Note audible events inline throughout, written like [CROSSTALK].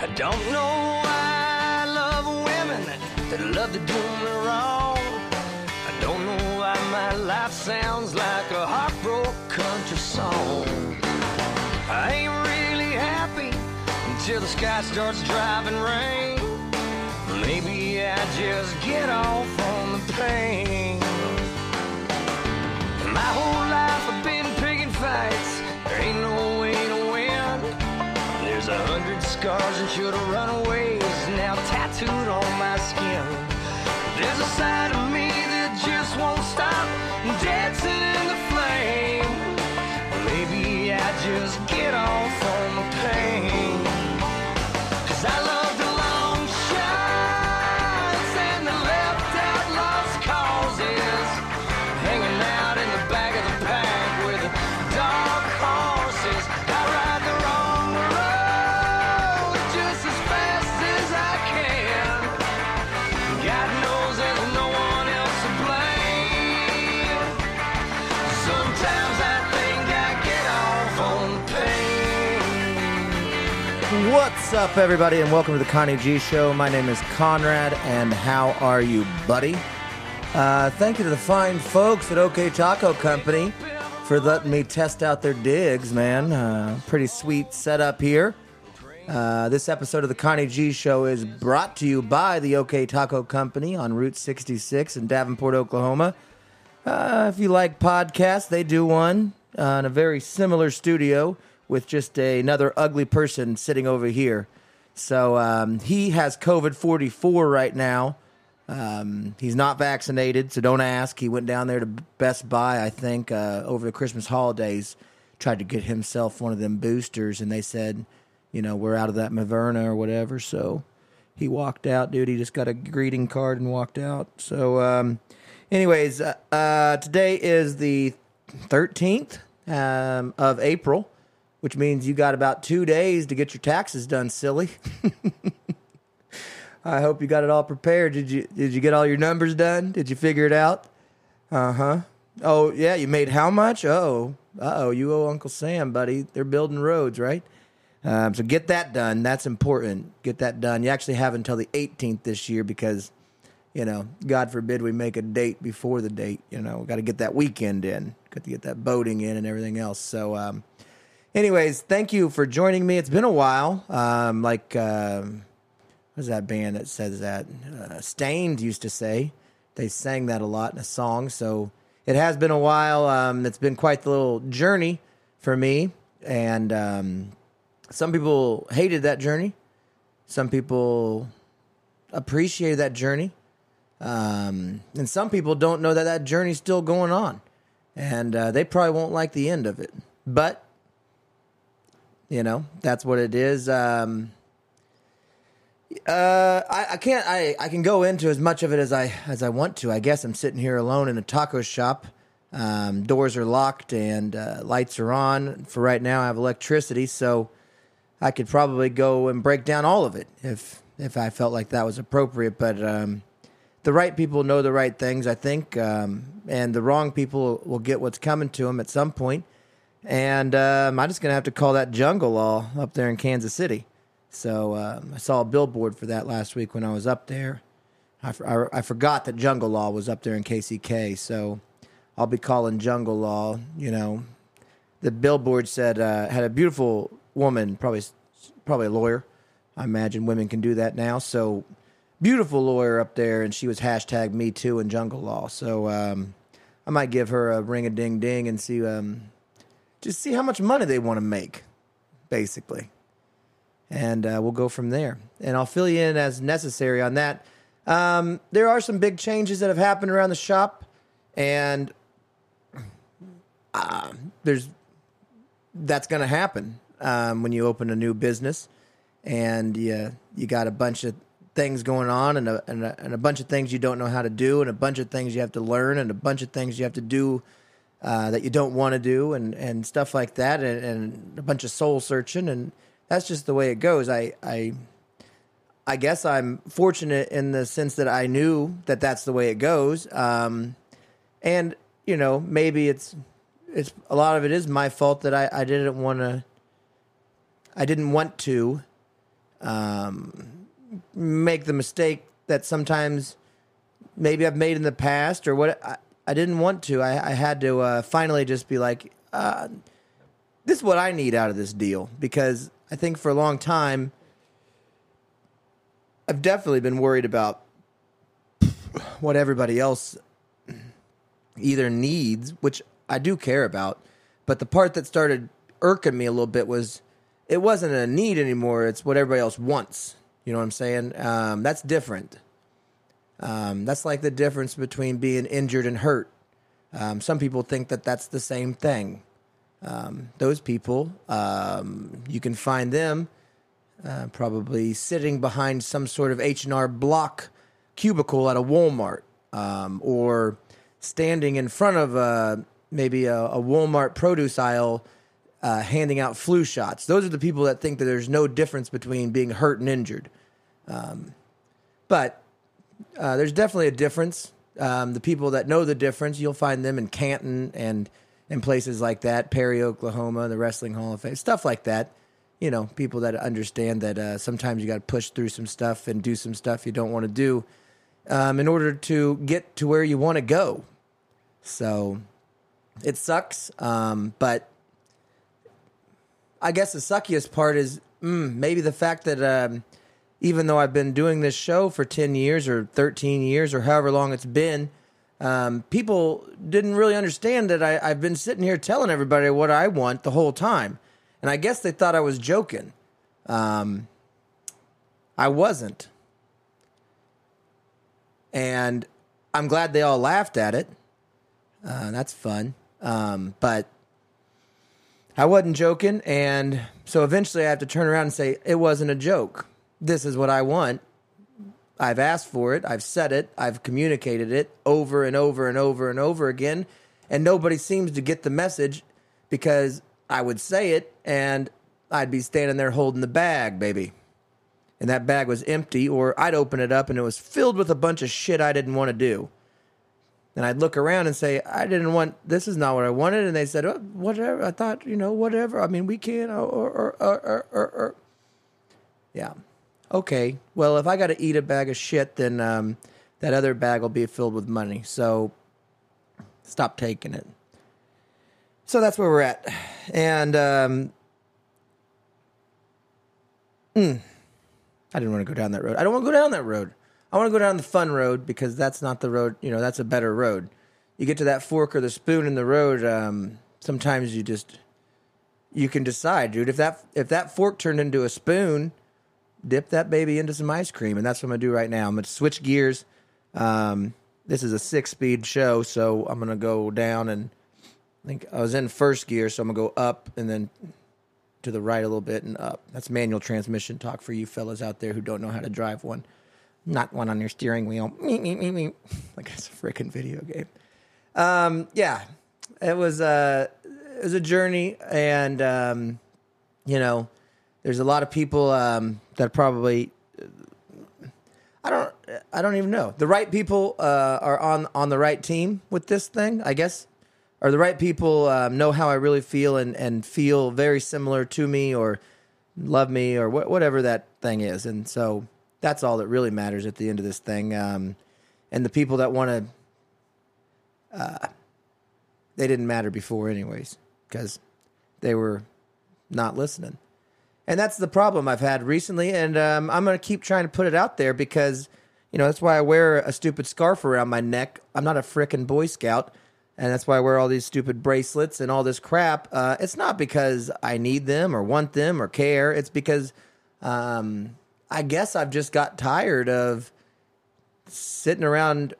I don't know why I love women that love to do me wrong. I don't know why my life sounds like a heartbroken country song. I ain't really happy until the sky starts driving rain. Maybe I just get off on the pain. My whole life I've been picking fights. There ain't no scars and should have runaways now tattooed on my skin. There's a side of me that just won't stop dancing in the flame. Maybe I just get off on What's up, everybody, and welcome to the Connie G Show. My name is Conrad, and how are you, buddy? Uh, thank you to the fine folks at OK Taco Company for letting me test out their digs, man. Uh, pretty sweet setup here. Uh, this episode of the Connie G Show is brought to you by the OK Taco Company on Route 66 in Davenport, Oklahoma. Uh, if you like podcasts, they do one uh, in a very similar studio with just another ugly person sitting over here. So um, he has COVID 44 right now. Um, he's not vaccinated, so don't ask. He went down there to Best Buy, I think, uh, over the Christmas holidays, tried to get himself one of them boosters, and they said, you know, we're out of that Maverna or whatever. So he walked out, dude. He just got a greeting card and walked out. So, um, anyways, uh, uh, today is the 13th um, of April, which means you got about two days to get your taxes done, silly. [LAUGHS] I hope you got it all prepared. Did you did you get all your numbers done? Did you figure it out? Uh huh. Oh yeah, you made how much? Oh, uh oh, you owe Uncle Sam, buddy. They're building roads, right? Um, so get that done. That's important. Get that done. You actually have until the 18th this year because, you know, God forbid we make a date before the date. You know, got to get that weekend in. Got to get that boating in and everything else. So, um, anyways, thank you for joining me. It's been a while. Um, like, um, what's that band that says that? Uh, Staind used to say. They sang that a lot in a song. So it has been a while. Um, it's been quite the little journey for me. And um, some people hated that journey. Some people appreciated that journey. Um, and some people don't know that that journey's still going on. And uh, they probably won't like the end of it. But, you know, that's what it is. Um, uh, I, I can't. I, I can go into as much of it as I as I want to. I guess I'm sitting here alone in a taco shop. Um, doors are locked and uh, lights are on. For right now, I have electricity, so I could probably go and break down all of it if if I felt like that was appropriate. But um, the right people know the right things, I think, um, and the wrong people will get what's coming to them at some point. And um, I'm just gonna have to call that jungle law up there in Kansas City. So um, I saw a billboard for that last week when I was up there. I I forgot that Jungle Law was up there in KCK, so I'll be calling Jungle Law. You know, the billboard said uh, had a beautiful woman, probably probably a lawyer. I imagine women can do that now. So beautiful lawyer up there, and she was hashtag Me Too and Jungle Law. So um, I might give her a ring a ding ding and see um, just see how much money they want to make, basically and uh, we'll go from there. And I'll fill you in as necessary on that. Um, there are some big changes that have happened around the shop, and uh, there's that's going to happen um, when you open a new business, and you you got a bunch of things going on, and a, and a and a bunch of things you don't know how to do, and a bunch of things you have to learn, and a bunch of things you have to do. Uh, that you don't want to do and, and stuff like that and, and a bunch of soul searching and that's just the way it goes. I, I, I guess I'm fortunate in the sense that I knew that that's the way it goes. Um, and you know, maybe it's, it's a lot of it is my fault that I, I didn't want to, I didn't want to, um, make the mistake that sometimes maybe I've made in the past or what I, I didn't want to. I, I had to uh, finally just be like, uh, this is what I need out of this deal because I think for a long time I've definitely been worried about what everybody else either needs, which I do care about, but the part that started irking me a little bit was it wasn't a need anymore. It's what everybody else wants. You know what I'm saying? Um, that's different. Um, that's like the difference between being injured and hurt. Um, some people think that that's the same thing. Um, those people, um, you can find them uh, probably sitting behind some sort of H and R Block cubicle at a Walmart, um, or standing in front of a, maybe a, a Walmart produce aisle, uh, handing out flu shots. Those are the people that think that there's no difference between being hurt and injured. Um, but uh, there's definitely a difference. Um, the people that know the difference, you'll find them in Canton and in places like that, Perry, Oklahoma, the Wrestling Hall of Fame, stuff like that. You know, people that understand that uh, sometimes you got to push through some stuff and do some stuff you don't want to do um, in order to get to where you want to go. So it sucks, um, but I guess the suckiest part is mm, maybe the fact that um, even though I've been doing this show for 10 years or 13 years or however long it's been, um, people didn't really understand that I, I've been sitting here telling everybody what I want the whole time. And I guess they thought I was joking. Um, I wasn't. And I'm glad they all laughed at it. Uh, that's fun. Um, but I wasn't joking. And so eventually I have to turn around and say, it wasn't a joke. This is what I want. I've asked for it. I've said it. I've communicated it over and over and over and over again. And nobody seems to get the message because I would say it and I'd be standing there holding the bag, baby. And that bag was empty, or I'd open it up and it was filled with a bunch of shit I didn't want to do. And I'd look around and say, I didn't want, this is not what I wanted. And they said, oh, whatever. I thought, you know, whatever. I mean, we can, or, or, or, or, or, or. Yeah. Okay. Well, if I got to eat a bag of shit, then um, that other bag will be filled with money. So stop taking it. So that's where we're at. And, um, mm, I didn't want to go down that road. I don't want to go down that road. I want to go down the fun road because that's not the road. You know, that's a better road. You get to that fork or the spoon in the road. Um, sometimes you just you can decide, dude. If that if that fork turned into a spoon, dip that baby into some ice cream, and that's what I'm gonna do right now. I'm gonna switch gears. Um, this is a six speed show, so I'm gonna go down and I think I was in first gear, so I'm gonna go up and then to the right a little bit and up. That's manual transmission talk for you fellas out there who don't know how to drive one not one on your steering wheel. [LAUGHS] Like it's a freaking video game. Um, yeah, it was a it was a journey, and um, you know, there's a lot of people um, that probably I don't I don't even know the right people uh, are on on the right team with this thing. I guess or the right people um, know how I really feel and and feel very similar to me or love me or wh- whatever that thing is, and so that's all that really matters at the end of this thing. Um, and the people that want to, uh, they didn't matter before, anyways, because they were not listening. And that's the problem I've had recently. And um, I'm going to keep trying to put it out there because, you know, that's why I wear a stupid scarf around my neck. I'm not a frickin' Boy Scout. And that's why I wear all these stupid bracelets and all this crap. Uh, it's not because I need them or want them or care. It's because um, I guess I've just got tired of sitting around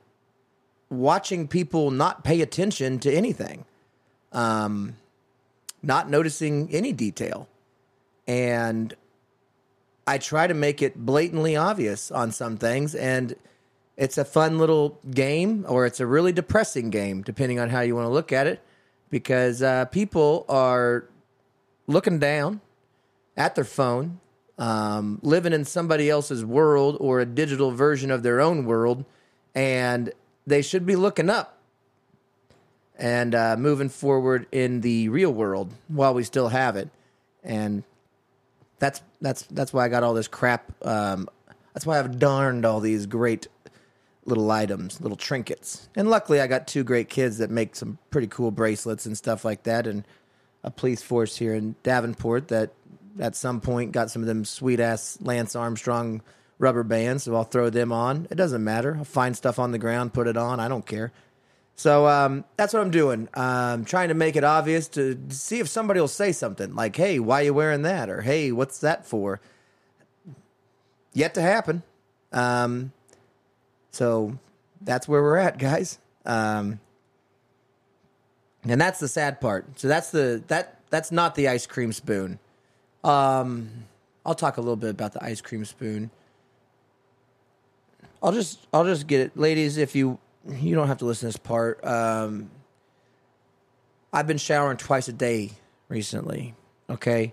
watching people not pay attention to anything, um, not noticing any detail. And I try to make it blatantly obvious on some things. And it's a fun little game, or it's a really depressing game, depending on how you want to look at it, because uh, people are looking down at their phone um, living in somebody else's world or a digital version of their own world, and they should be looking up and uh, moving forward in the real world while we still have it. And that's that's that's why I got all this crap. Um, that's why I've darned all these great little items, little trinkets. And luckily, I got two great kids that make some pretty cool bracelets and stuff like that, and a police force here in Davenport that at some point got some of them sweet ass Lance Armstrong rubber bands. So I'll throw them on. It doesn't matter. I'll find stuff on the ground, put it on. I don't care. So um, that's what I'm doing. Um, trying to make it obvious to see if somebody will say something like, "Hey, why are you wearing that?" or "Hey, what's that for?" Yet to happen. Um, so that's where we're at, guys. Um, and that's the sad part. So that's the that that's not the ice cream spoon. Um, I'll talk a little bit about the ice cream spoon. I'll just I'll just get it, ladies. If you you don't have to listen to this part. Um, I've been showering twice a day recently. Okay.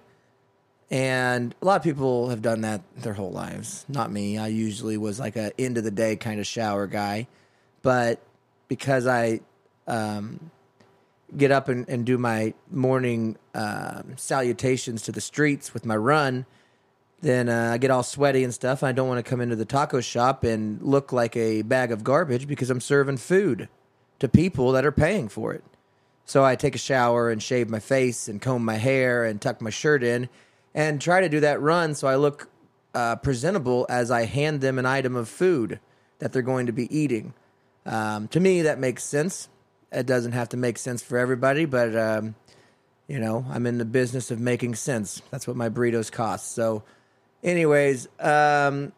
And a lot of people have done that their whole lives. Not me. I usually was like a end of the day kind of shower guy. But because I um, get up and, and do my morning um, salutations to the streets with my run, then uh, I get all sweaty and stuff. I don't want to come into the taco shop and look like a bag of garbage because I'm serving food to people that are paying for it. So I take a shower and shave my face and comb my hair and tuck my shirt in and try to do that run so I look uh, presentable as I hand them an item of food that they're going to be eating. Um, to me, that makes sense. It doesn't have to make sense for everybody, but um, you know, I'm in the business of making sense. That's what my burritos cost. So, anyways, um,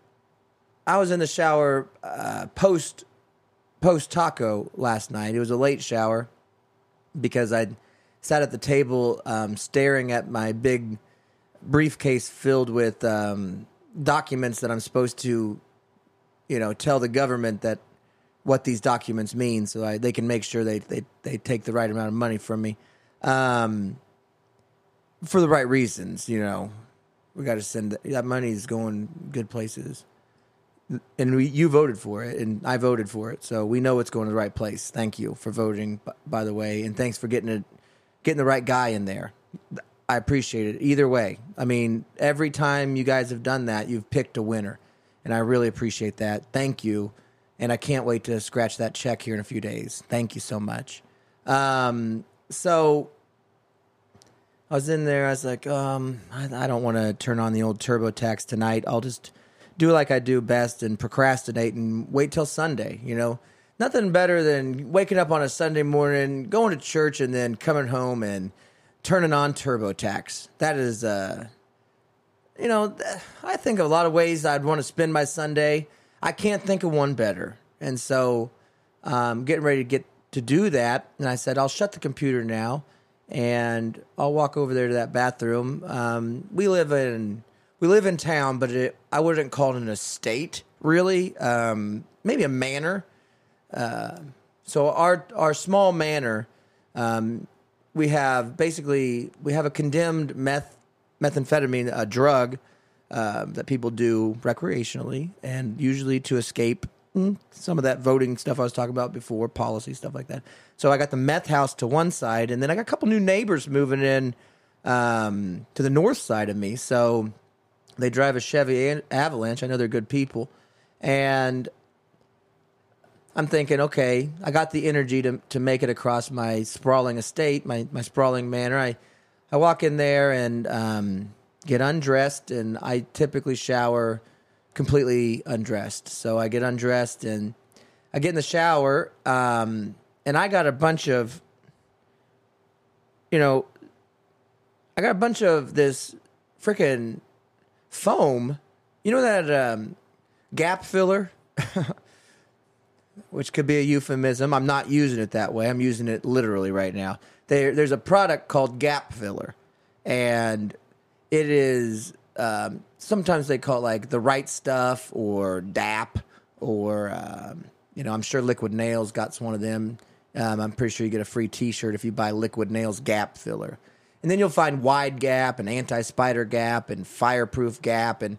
I was in the shower uh, post post taco last night. It was a late shower because I sat at the table um, staring at my big briefcase filled with um, documents that I'm supposed to, you know, tell the government that what these documents mean, so I, they can make sure they, they they take the right amount of money from me, um, for the right reasons. You know, we got to send that money is going good places, and we, you voted for it, and I voted for it, so we know it's going to the right place. Thank you for voting, by the way, and thanks for getting it, getting the right guy in there. I appreciate it either way. I mean, every time you guys have done that, you've picked a winner, and I really appreciate that. Thank you, and I can't wait to scratch that check here in a few days. Thank you so much. Um, so I was in there. I was like, um, I, I don't want to turn on the old TurboTax tonight. I'll just do like I do best and procrastinate and wait till Sunday. You know, nothing better than waking up on a Sunday morning, going to church, and then coming home and turning on TurboTax. That is, uh, you know, I think of a lot of ways I'd want to spend my Sunday. I can't think of one better. And so, um, getting ready to get to do that, and I said, I'll shut the computer now and I'll walk over there to that bathroom. Um, we live in we live in town, but it, I wouldn't call it an estate really. Um, maybe a manor. Uh, so our our small manor, um, we have basically we have a condemned meth methamphetamine a drug uh, that people do recreationally and usually to escape mm, some of that voting stuff I was talking about before, policy stuff like that. So I got the meth house to one side, and then I got a couple new neighbors moving in um, to the north side of me. So they drive a Chevy Avalanche. I know they're good people, and I'm thinking, okay, I got the energy to to make it across my sprawling estate, my my sprawling manor. I I walk in there and um, get undressed, and I typically shower completely undressed. So I get undressed and I get in the shower, um, and I got a bunch of, you know, I got a bunch of this freaking foam. You know that um, gap filler? [LAUGHS] Which could be a euphemism. I'm not using it that way. I'm using it literally right now. There, there's a product called gap filler, and it is um, sometimes they call it like the right stuff or DAP or um, you know I'm sure Liquid Nails got one of them. Um, I'm pretty sure you get a free T-shirt if you buy Liquid Nails Gap filler, and then you'll find Wide Gap and Anti Spider Gap and Fireproof Gap and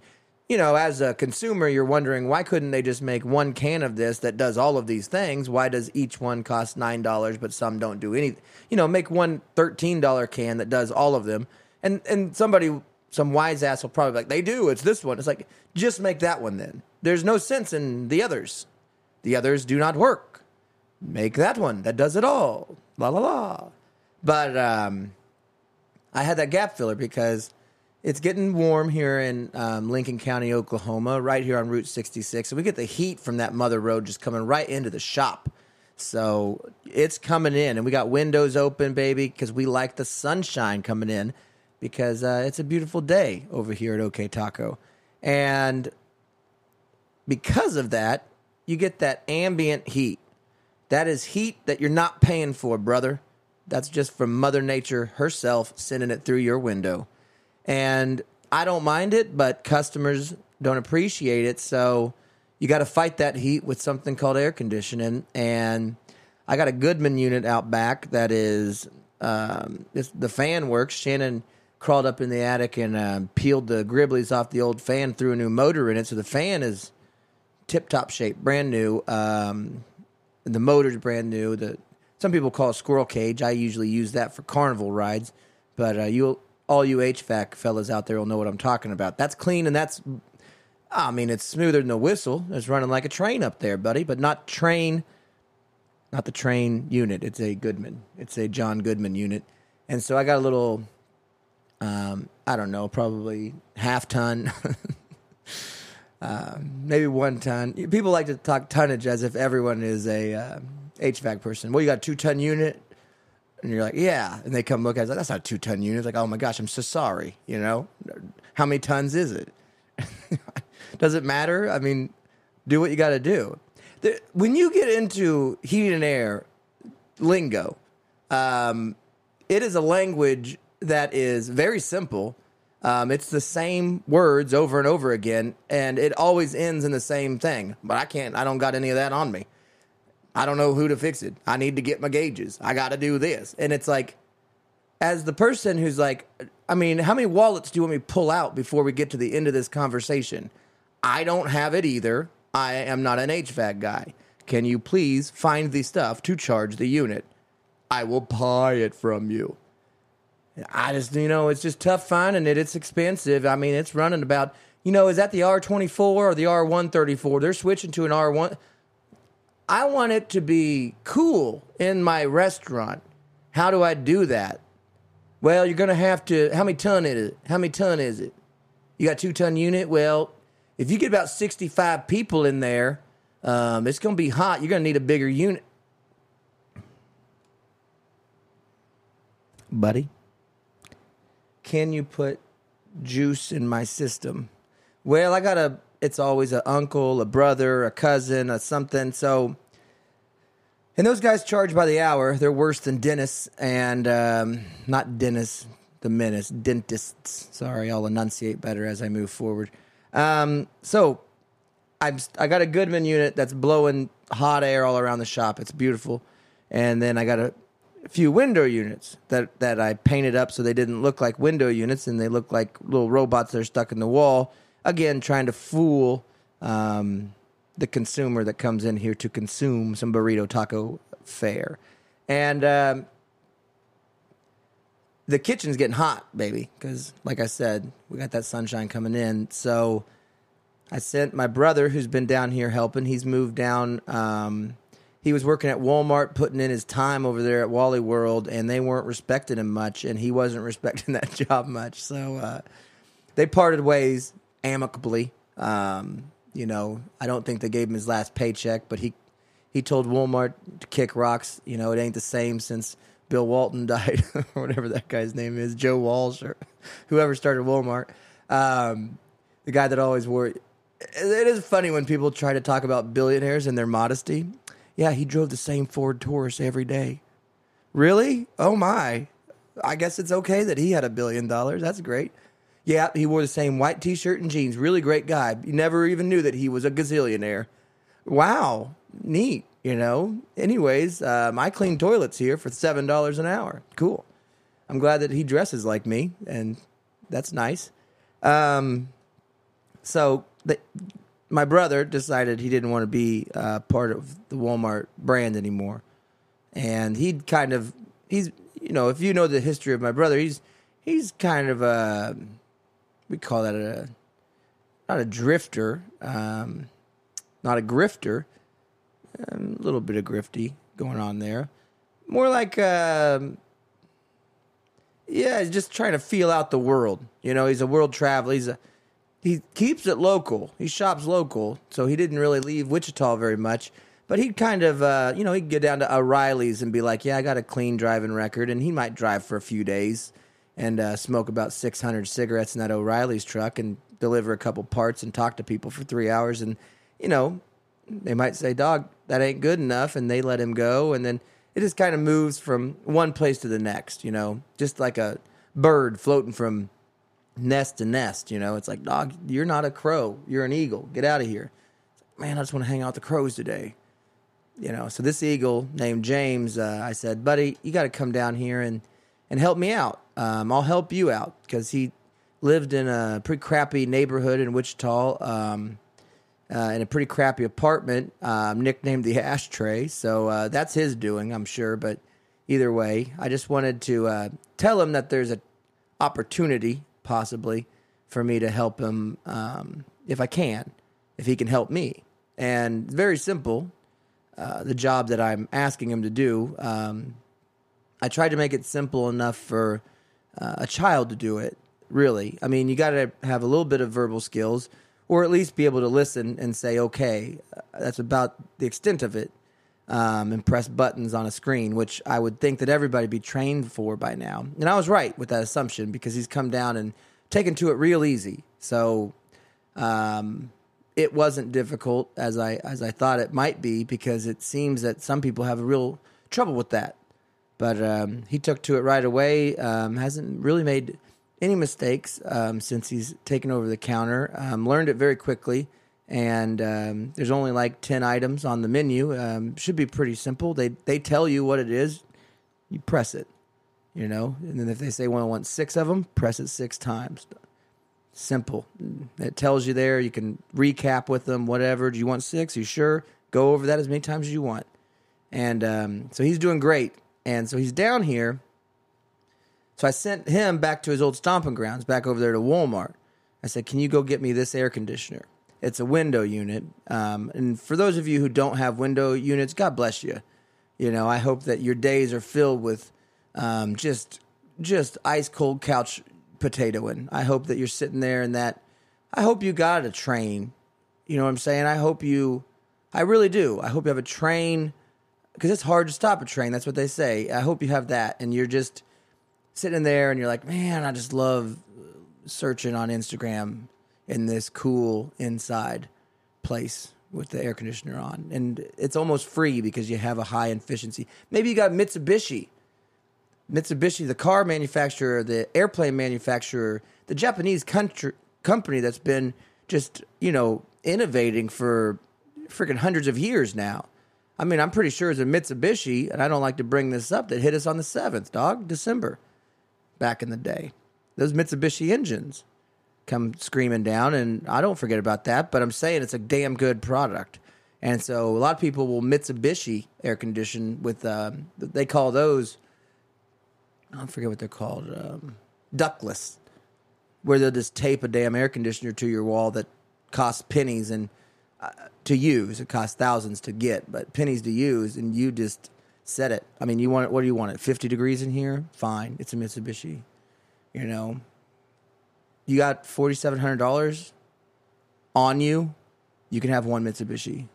you know, as a consumer, you're wondering why couldn't they just make one can of this that does all of these things? Why does each one cost nine dollars, but some don't do any? You know, make one $13 can that does all of them. And and somebody some wise ass will probably be like, they do. It's this one. It's like, just make that one then. There's no sense in the others. The others do not work. Make that one that does it all. La la la. But um, I had that gap filler because it's getting warm here in um, Lincoln County, Oklahoma, right here on Route 66. And we get the heat from that mother road just coming right into the shop. So it's coming in, and we got windows open, baby, because we like the sunshine coming in because uh, it's a beautiful day over here at OK Taco. And because of that, you get that ambient heat. That is heat that you're not paying for, brother. That's just from Mother Nature herself sending it through your window. And I don't mind it, but customers don't appreciate it. So you got to fight that heat with something called air conditioning. And I got a Goodman unit out back that is um, the fan works. Shannon crawled up in the attic and um, peeled the gribblies off the old fan, threw a new motor in it. So the fan is tip top shape, brand new. Um, the motor's brand new. The some people call it squirrel cage. I usually use that for carnival rides, but uh, you all you HVAC fellas out there will know what I'm talking about. That's clean and that's I mean it's smoother than a whistle. It's running like a train up there, buddy, but not train not the train unit. It's a Goodman. It's a John Goodman unit. And so I got a little um, I don't know, probably half ton Uh, [LAUGHS] maybe one ton. People like to talk tonnage as if everyone is a uh, HVAC person. Well, you got a two ton unit, and you're like, yeah. And they come look at it, like, that's not a two ton unit. It's like, oh my gosh, I'm so sorry. You know, how many tons is it? [LAUGHS] Does it matter? I mean, do what you got to do. The, when you get into heat and air lingo, um, it is a language that is very simple um, it's the same words over and over again, and it always ends in the same thing. But I can't, I don't got any of that on me. I don't know who to fix it. I need to get my gauges. I got to do this. And it's like, as the person who's like, I mean, how many wallets do you want me to pull out before we get to the end of this conversation? I don't have it either. I am not an HVAC guy. Can you please find the stuff to charge the unit? I will buy it from you. I just, you know, it's just tough finding it. It's expensive. I mean, it's running about, you know, is that the R24 or the R134? They're switching to an R1. I want it to be cool in my restaurant. How do I do that? Well, you're going to have to, how many ton is it? How many ton is it? You got two ton unit? Well, if you get about 65 people in there, um, it's going to be hot. You're going to need a bigger unit. Buddy can you put juice in my system? Well, I got a, it's always an uncle, a brother, a cousin, a something. So, and those guys charge by the hour. They're worse than dentists and um, not dentists, the menace, dentists. Sorry, I'll enunciate better as I move forward. Um, so, I'm, I got a Goodman unit that's blowing hot air all around the shop. It's beautiful. And then I got a few window units that that I painted up so they didn't look like window units and they look like little robots that are stuck in the wall. Again, trying to fool um, the consumer that comes in here to consume some burrito taco fare, and um, the kitchen's getting hot, baby. Because, like I said, we got that sunshine coming in. So I sent my brother, who's been down here helping. He's moved down. Um, he was working at Walmart, putting in his time over there at Wally World, and they weren't respecting him much, and he wasn't [LAUGHS] respecting that job much. So uh, they parted ways amicably. Um, you know, I don't think they gave him his last paycheck, but he he told Walmart to kick rocks. You know, it ain't the same since Bill Walton [LAUGHS] died, or whatever that guy's name is, Joe Walsh, or whoever started Walmart. Um, the guy that always wore. It is funny when people try to talk about billionaires and their modesty yeah, he drove the same Ford Taurus every day. Really? Oh my. I guess it's okay that he had a billion dollars. That's great. Yeah, he wore the same white t shirt and jeans. Really great guy. You never even knew that he was a gazillionaire. Wow. Neat. You know? Anyways, um, I clean toilets here for $7 an hour. Cool. I'm glad that he dresses like me, and that's nice. Um, so the, my brother decided he didn't want to be uh, part of the Walmart brand anymore, and he kind of he's you know if you know the history of my brother, he's he's kind of a we call that a not a drifter, um, not a grifter. Um, a little bit of grifty going on there. More like, um, yeah, he's just trying to feel out the world. You know, he's a world traveler. He's a he keeps it local. He shops local, so he didn't really leave Wichita very much. But he'd kind of, uh, you know, he'd get down to O'Reilly's and be like, "Yeah, I got a clean driving record," and he might drive for a few days and uh, smoke about 600 cigarettes in that O'Reilly's truck and deliver a couple parts and talk to people for three hours. And, you know, they might say, dog, that ain't good enough. And they let him go. And then it just kind of moves from one place to the next, you know, just like a bird floating from nest to nest. You know, it's like, dog, you're not a crow. You're an eagle. Get out of here. Man, I just want to hang out with the crows today. You know, so this eagle named James, uh, I said, buddy, you got to come down here and, and help me out. Um, I'll help you out because he lived in a pretty crappy neighborhood in Wichita, um, uh, in a pretty crappy apartment, um, nicknamed the Ashtray. So uh, that's his doing, I'm sure. But either way, I just wanted to uh, tell him that there's an opportunity, possibly, for me to help him um, if I can, if he can help me. And very simple, uh, the job that I'm asking him to do. Um, I tried to make it simple enough for uh, a child to do it. Really, I mean, you got to have a little bit of verbal skills, or at least be able to listen and say, "Okay." Uh, that's about the extent of it. Um, and press buttons on a screen, which I would think that everybody be trained for by now. And I was right with that assumption because he's come down and taken to it real easy. So um, it wasn't difficult as I as I thought it might be because it seems that some people have a real trouble with that. But um, he took to it right away. Um, hasn't really made any mistakes um, since he's taken over the counter. Um, learned it very quickly, and um, there's only like ten items on the menu. Um, should be pretty simple. They they tell you what it is, you press it, you know. And then if they say, "Well, I want six of them," press it six times. Simple. It tells you there. You can recap with them. Whatever. Do you want six? Are you sure? Go over that as many times as you want. And um, so he's doing great. And so he's down here so I sent him back to his old stomping grounds, back over there to Walmart. I said, "Can you go get me this air conditioner? It's a window unit." Um, and for those of you who don't have window units, God bless you. You know, I hope that your days are filled with um, just just ice cold couch potatoing. I hope that you're sitting there and that. I hope you got a train. You know what I'm saying? I hope you. I really do. I hope you have a train because it's hard to stop a train. That's what they say. I hope you have that, and you're just sitting there and you're like, man, I just love searching on Instagram in this cool inside place with the air conditioner on. And it's almost free because you have a high efficiency. Maybe you got Mitsubishi. Mitsubishi, the car manufacturer, the airplane manufacturer, the Japanese country, company that's been just, you know, innovating for freaking hundreds of years now. I mean, I'm pretty sure it's a Mitsubishi, and I don't like to bring this up, that hit us on the 7th, dog, December back in the day. Those Mitsubishi engines come screaming down, and I don't forget about that. But I'm saying it's a damn good product, and so a lot of people will Mitsubishi air condition with um, they call those I forget what they're called um, ductless, where they'll just tape a damn air conditioner to your wall that costs pennies and uh, to use. It costs thousands to get, but pennies to use, and you just set it. I mean, you want it, what do you want it? 50 degrees in here? Fine. It's a Mitsubishi. You know, you got $4,700 on you, you can have one Mitsubishi.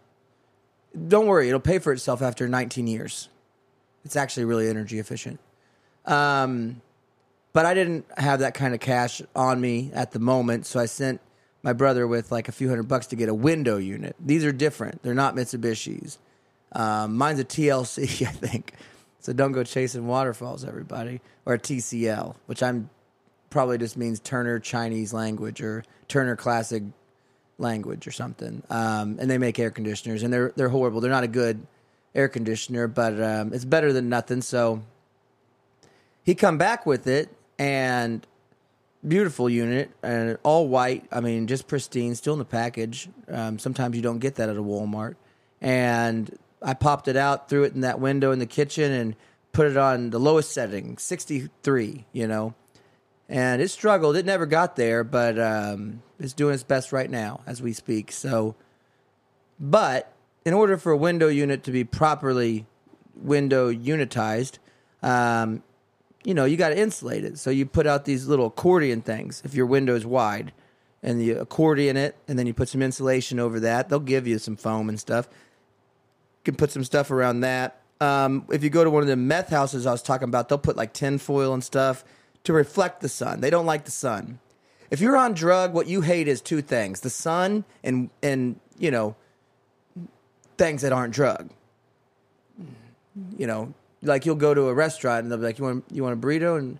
Don't worry, it'll pay for itself after 19 years. It's actually really energy efficient. Um, but I didn't have that kind of cash on me at the moment, so I sent my brother with like a few hundred bucks to get a window unit. These are different. They're not Mitsubishis. Um, mine's a TLC, [LAUGHS] I think. So don't go chasing waterfalls, everybody. Or a TCL, which I'm probably just means Turner Chinese language or Turner Classic language or something. Um, and they make air conditioners, and they're they're horrible. They're not a good air conditioner, but um, it's better than nothing. So he come back with it, and beautiful unit, and all white. I mean, just pristine, still in the package. Um, sometimes you don't get that at a Walmart, and I popped it out, threw it in that window in the kitchen, and put it on the lowest setting, 63, you know. And it struggled. It never got there, but um, it's doing its best right now as we speak. So, but in order for a window unit to be properly window unitized, um, you know, you got to insulate it. So you put out these little accordion things if your window is wide, and you accordion it, and then you put some insulation over that. They'll give you some foam and stuff. You can put some stuff around that. Um, if you go to one of the meth houses I was talking about, they'll put like tinfoil and stuff to reflect the sun. They don't like the sun. If you're on drug, what you hate is two things: the sun and and you know things that aren't drug. You know, like you'll go to a restaurant and they'll be like, "You want you want a burrito?" and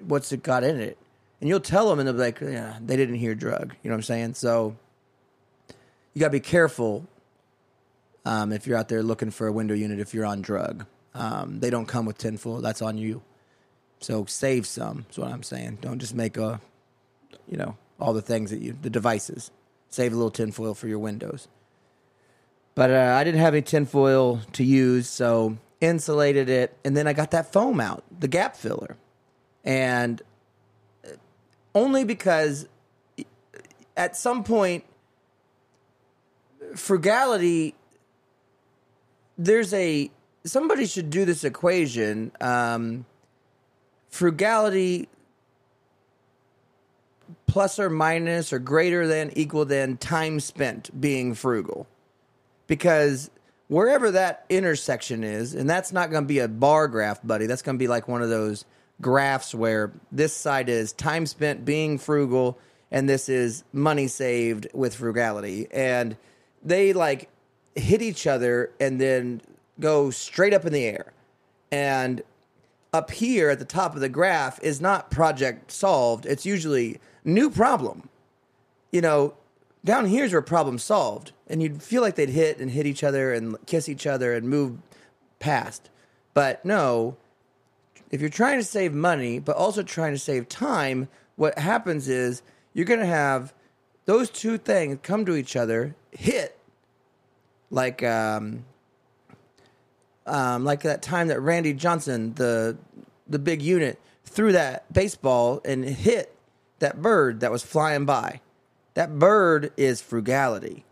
what's it got in it? And you'll tell them, and they'll be like, "Yeah, they didn't hear drug." You know what I'm saying? So you gotta be careful um, if you're out there looking for a window unit if you're on drug. Um, they don't come with tinfoil. That's on you. So save some. Is what I'm saying. Don't just make a, you know, all the things that you the devices. Save a little tinfoil for your windows. But uh, I didn't have any tinfoil to use, so insulated it, and then I got that foam out, the gap filler, and uh, only because at some point frugality there's a somebody should do this equation um, frugality plus or minus or greater than equal than time spent being frugal. Because wherever that intersection is and that's not going to be a bar graph buddy that's going to be like one of those graphs where this side is time spent being frugal and this is money saved with frugality. And they like hit each other and then go straight up in the air. And up here at the top of the graph is not project solved. It's usually new problem. You know down here's where problem solved. And you'd feel like they'd hit and hit each other and kiss each other and move past. But no if you're trying to save money but also trying to save time what happens is you're going to have those two things come to each other hit like um, um, like that time that Randy Johnson, the the big unit, threw that baseball and hit that bird that was flying by. That bird is frugality.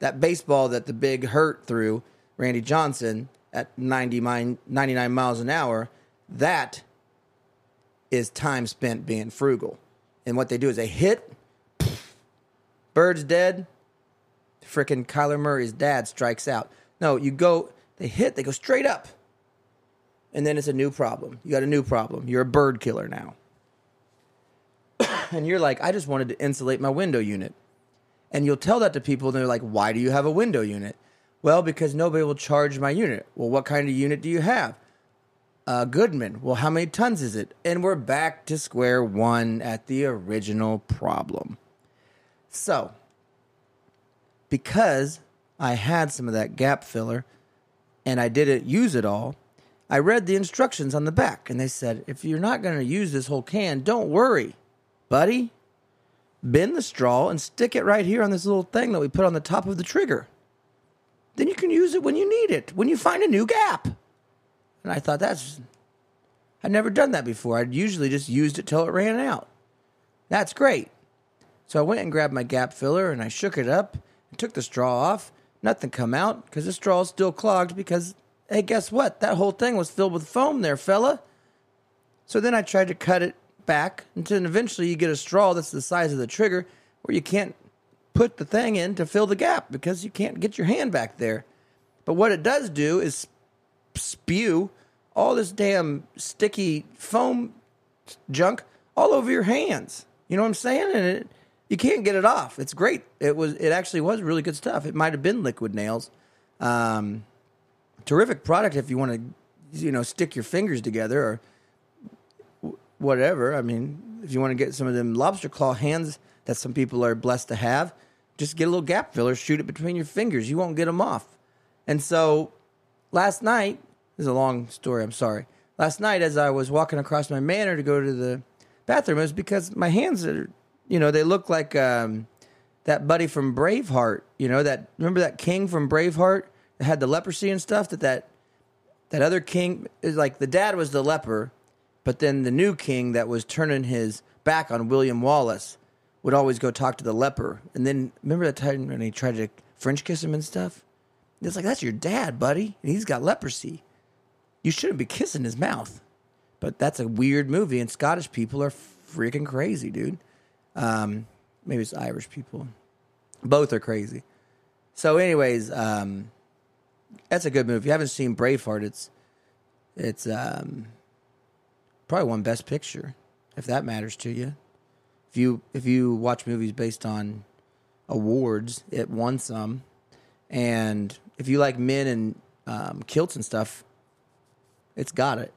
That baseball that the big hurt threw Randy Johnson at 90 mi- 99 miles an hour, that is time spent being frugal. And what they do is they hit, bird's dead, freaking Kyler Murray's dad strikes out. No, you go, they hit, they go straight up. And then it's a new problem. You got a new problem. You're a bird killer now. [COUGHS] and you're like, I just wanted to insulate my window unit. And you'll tell that to people, and they're like, Why do you have a window unit? Well, because nobody will charge my unit. Well, what kind of unit do you have? Uh, Goodman. Well, how many tons is it? And we're back to square one at the original problem. So, because I had some of that gap filler and I didn't use it all, I read the instructions on the back and they said, if you're not going to use this whole can, don't worry, buddy. Bend the straw and stick it right here on this little thing that we put on the top of the trigger. Then you can use it when you need it, when you find a new gap. And I thought that's, I'd never done that before. I'd usually just used it till it ran out. That's great. So I went and grabbed my gap filler and I shook it up and took the straw off. Nothing come out because the straw is still clogged because, hey, guess what? That whole thing was filled with foam there, fella. So then I tried to cut it back until eventually you get a straw that's the size of the trigger where you can't put the thing in to fill the gap because you can't get your hand back there. But what it does do is spew all this damn sticky foam junk all over your hands. You know what I'm saying? And it, you can't get it off. It's great. It was. It actually was really good stuff. It might have been liquid nails. Um, terrific product if you want to, you know, stick your fingers together or whatever. I mean, if you want to get some of them lobster claw hands that some people are blessed to have, just get a little gap filler, shoot it between your fingers. You won't get them off. And so, last night this is a long story. I'm sorry. Last night, as I was walking across my manor to go to the bathroom, it was because my hands are you know, they look like um, that buddy from Braveheart. You know that remember that king from Braveheart that had the leprosy and stuff. That that that other king is like the dad was the leper, But then the new king that was turning his back on William Wallace would always go talk to the leper. And then remember that time when he tried to French kiss him and stuff? It's like, that's your dad, buddy. And he's got leprosy. You shouldn't be kissing his mouth. But that's a weird movie, and Scottish people are freaking crazy, dude. Um, maybe it's Irish people. Both are crazy. So, anyways, um, that's a good movie. If you haven't seen Braveheart, it's it's um, probably won Best Picture, if that matters to you. If you if you watch movies based on awards, it won some. And if you like men and um, kilts and stuff, it's got it.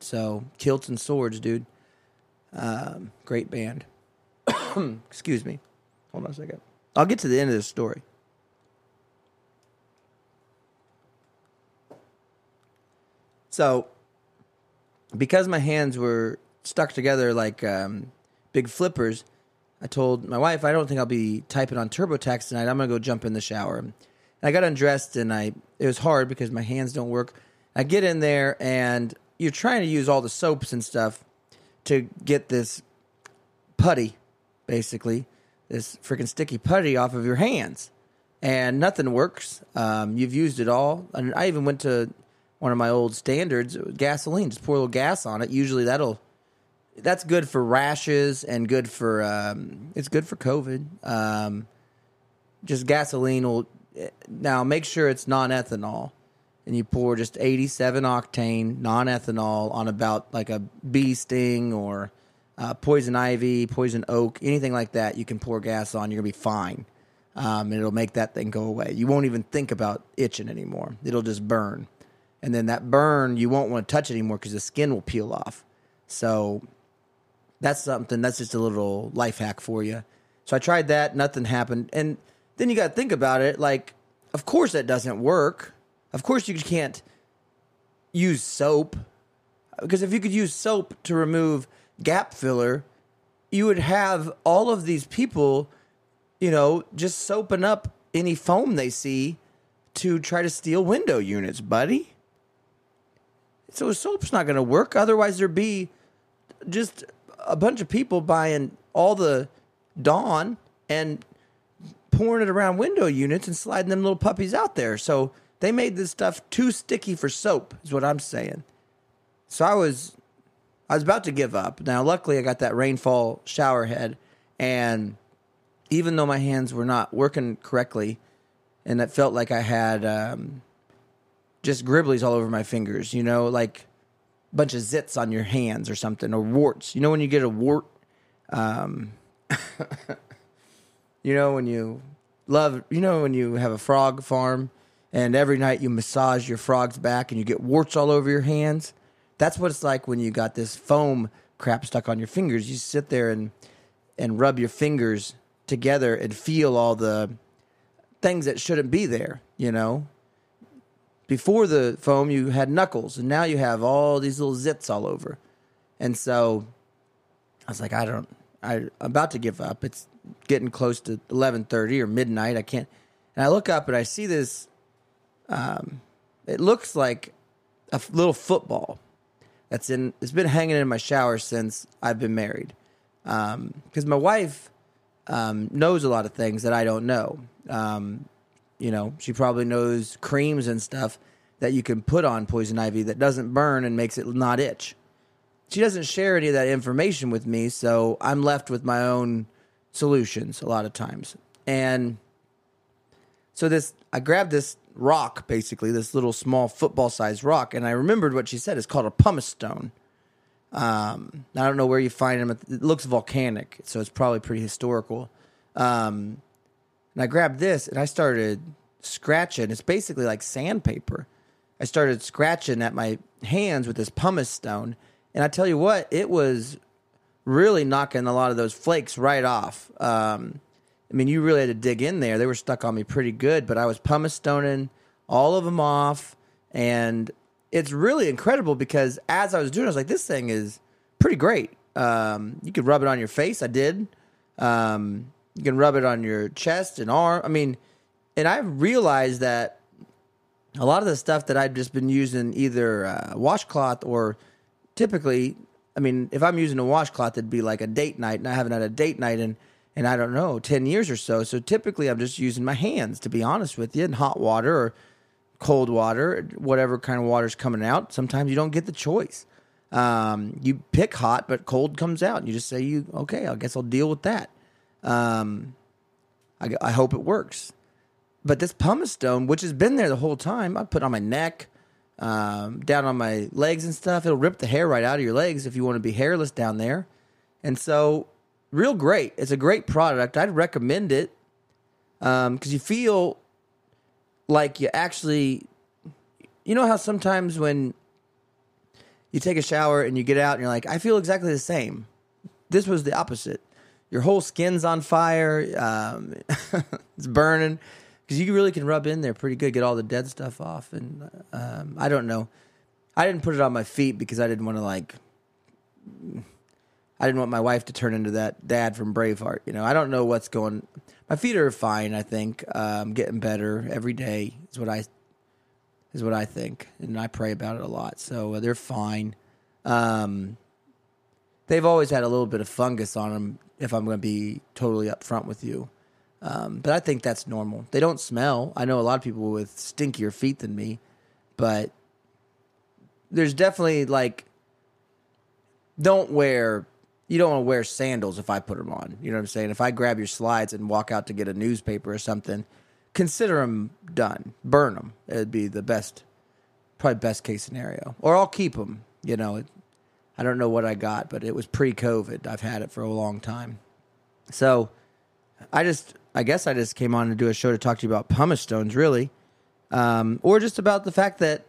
So kilts and swords, dude. Um, great band. [COUGHS] Excuse me. Hold on a second. I'll get to the end of this story. So, because my hands were stuck together like um, big flippers, I told my wife I don't think I'll be typing on TurboTax tonight. I'm gonna go jump in the shower. And I got undressed, and I it was hard because my hands don't work. I get in there, and you're trying to use all the soaps and stuff to get this putty, basically this freaking sticky putty off of your hands, and nothing works. Um, you've used it all, and I even went to one of my old standards, gasoline. Just pour a little gas on it. Usually that'll that's good for rashes and good for um, it's good for COVID. Um, just gasoline will now make sure it's non-ethanol, and you pour just 87 octane non-ethanol on about like a bee sting or uh, poison ivy, poison oak, anything like that. You can pour gas on. You're gonna be fine. Um, and it'll make that thing go away. You won't even think about itching anymore. It'll just burn and then that burn you won't want to touch anymore because the skin will peel off. So that's something. That's just a little life hack for you. So I tried that. Nothing happened. And then you got to think about it. Like, of course that doesn't work. Of course you can't use soap because if you could use soap to remove gap filler, you would have all of these people, you know, just soaping up any foam they see to try to steal window units, buddy. So soap's not going to work. Otherwise, there'd be just a bunch of people buying all the Dawn and pouring it around window units and sliding them little puppies out there. So they made this stuff too sticky for soap, is what I'm saying. So I was, I was about to give up. Now, luckily, I got that rainfall shower head, and even though my hands were not working correctly, and it felt like I had um, just gribblies all over my fingers, you know, like a bunch of zits on your hands or something, or warts. You know, when you get a wart, um, [LAUGHS] you know, when you love, you know, when you have a frog farm and every night you massage your frog's back and you get warts all over your hands. That's what it's like when you got this foam crap stuck on your fingers. You sit there and and rub your fingers together and feel all the things that shouldn't be there, you know? before the foam you had knuckles and now you have all these little zits all over and so i was like i don't I, i'm about to give up it's getting close to 11.30 or midnight i can't and i look up and i see this um, it looks like a little football that's in it's been hanging in my shower since i've been married because um, my wife um, knows a lot of things that i don't know um, you know, she probably knows creams and stuff that you can put on poison ivy that doesn't burn and makes it not itch. She doesn't share any of that information with me, so I'm left with my own solutions a lot of times. And so this I grabbed this rock basically, this little small football sized rock, and I remembered what she said. It's called a pumice stone. Um, I don't know where you find them. It looks volcanic, so it's probably pretty historical. Um, and I grabbed this and I started scratching. It's basically like sandpaper. I started scratching at my hands with this pumice stone. And I tell you what, it was really knocking a lot of those flakes right off. Um, I mean, you really had to dig in there. They were stuck on me pretty good, but I was pumice stoning all of them off. And it's really incredible because as I was doing, it, I was like, this thing is pretty great. Um, you could rub it on your face. I did. Um, you can rub it on your chest and arm. I mean, and I realized that a lot of the stuff that I've just been using either uh, washcloth or typically I mean, if I'm using a washcloth, it'd be like a date night, and I haven't had a date night in, in I don't know, 10 years or so. So typically I'm just using my hands, to be honest with you, in hot water or cold water, whatever kind of water's coming out. Sometimes you don't get the choice. Um, you pick hot, but cold comes out. And you just say, "You okay? I guess I'll deal with that." Um, I, I hope it works. But this pumice stone, which has been there the whole time, I put on my neck, um, down on my legs and stuff. It'll rip the hair right out of your legs if you want to be hairless down there. And so, real great. It's a great product. I'd recommend it because um, you feel like you actually, you know how sometimes when you take a shower and you get out and you're like, I feel exactly the same. This was the opposite. Your whole skin's on fire. Um, [LAUGHS] it's burning because you really can rub in there pretty good, get all the dead stuff off. And um, I don't know. I didn't put it on my feet because I didn't want to like. I didn't want my wife to turn into that dad from Braveheart. You know, I don't know what's going. My feet are fine. I think um, getting better every day is what I is what I think, and I pray about it a lot. So uh, they're fine. Um, they've always had a little bit of fungus on them. If I'm going to be totally upfront with you, um, but I think that's normal. They don't smell. I know a lot of people with stinkier feet than me, but there's definitely like don't wear you don't want to wear sandals if I put them on. You know what I'm saying? If I grab your slides and walk out to get a newspaper or something, consider them done. Burn them. It'd be the best, probably best case scenario. Or I'll keep them. You know, I don't know what I got, but it was pre-COVID. I've had it for a long time. So I just, I guess I just came on to do a show to talk to you about pumice stones, really, um, or just about the fact that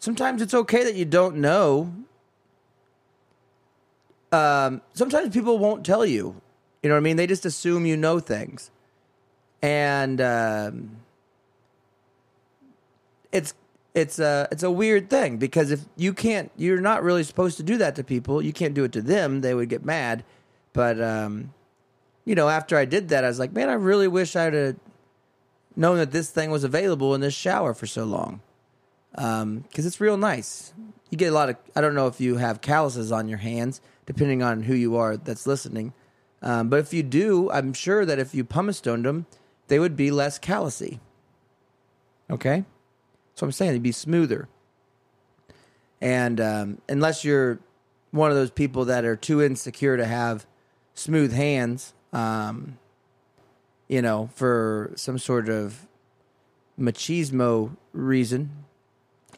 sometimes it's okay that you don't know. Um, sometimes people won't tell you. You know what I mean? They just assume you know things and um, it's it's a it's a weird thing because if you can't, you're not really supposed to do that to people. You can't do it to them; they would get mad. But um, you know, after I did that, I was like, man, I really wish I'd have known that this thing was available in this shower for so long because um, it's real nice. You get a lot of. I don't know if you have calluses on your hands, depending on who you are that's listening. Um, but if you do, I'm sure that if you pumice stoned them, they would be less callousy. Okay? So I'm saying they'd be smoother. And um, unless you're one of those people that are too insecure to have smooth hands, um, you know, for some sort of machismo reason,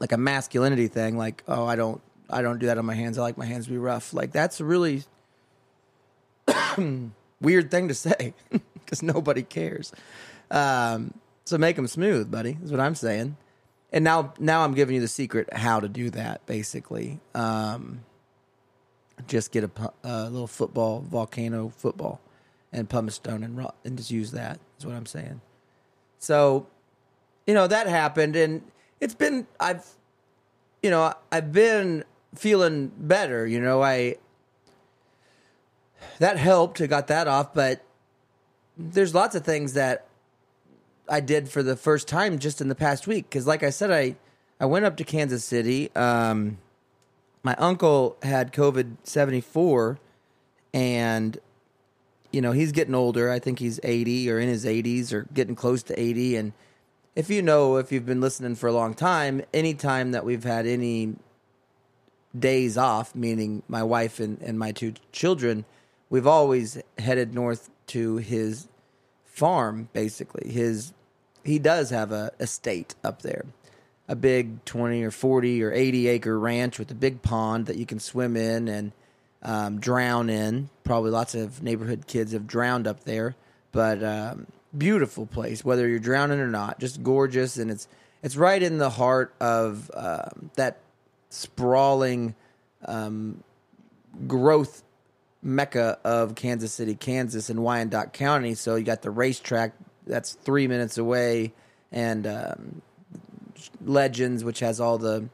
like a masculinity thing, like, oh, I don't, I don't do that on my hands. I like my hands to be rough. Like that's a really [COUGHS] weird thing to say [LAUGHS] because nobody cares. Um, so make them smooth, buddy. Is what I'm saying. And now, now I'm giving you the secret how to do that. Basically, um, just get a, a, little football, volcano football, and pumice stone, and and just use that. Is what I'm saying. So, you know that happened, and it's been I've, you know, I've been feeling better. You know, I that helped. I got that off, but there's lots of things that I did for the first time just in the past week. Because, like I said, I I went up to Kansas City. Um, my uncle had COVID seventy four, and you know he's getting older. I think he's eighty or in his eighties or getting close to eighty. And if you know, if you've been listening for a long time, any time that we've had any days off, meaning my wife and, and my two children, we've always headed north to his farm basically. His he does have a estate up there a big 20 or 40 or 80 acre ranch with a big pond that you can swim in and um, drown in. Probably lots of neighborhood kids have drowned up there but um, beautiful place whether you're drowning or not just gorgeous. And it's it's right in the heart of um, that sprawling um, growth mecca of Kansas City, Kansas, and Wyandotte County. So you got the racetrack that's three minutes away, and um, Legends, which has all the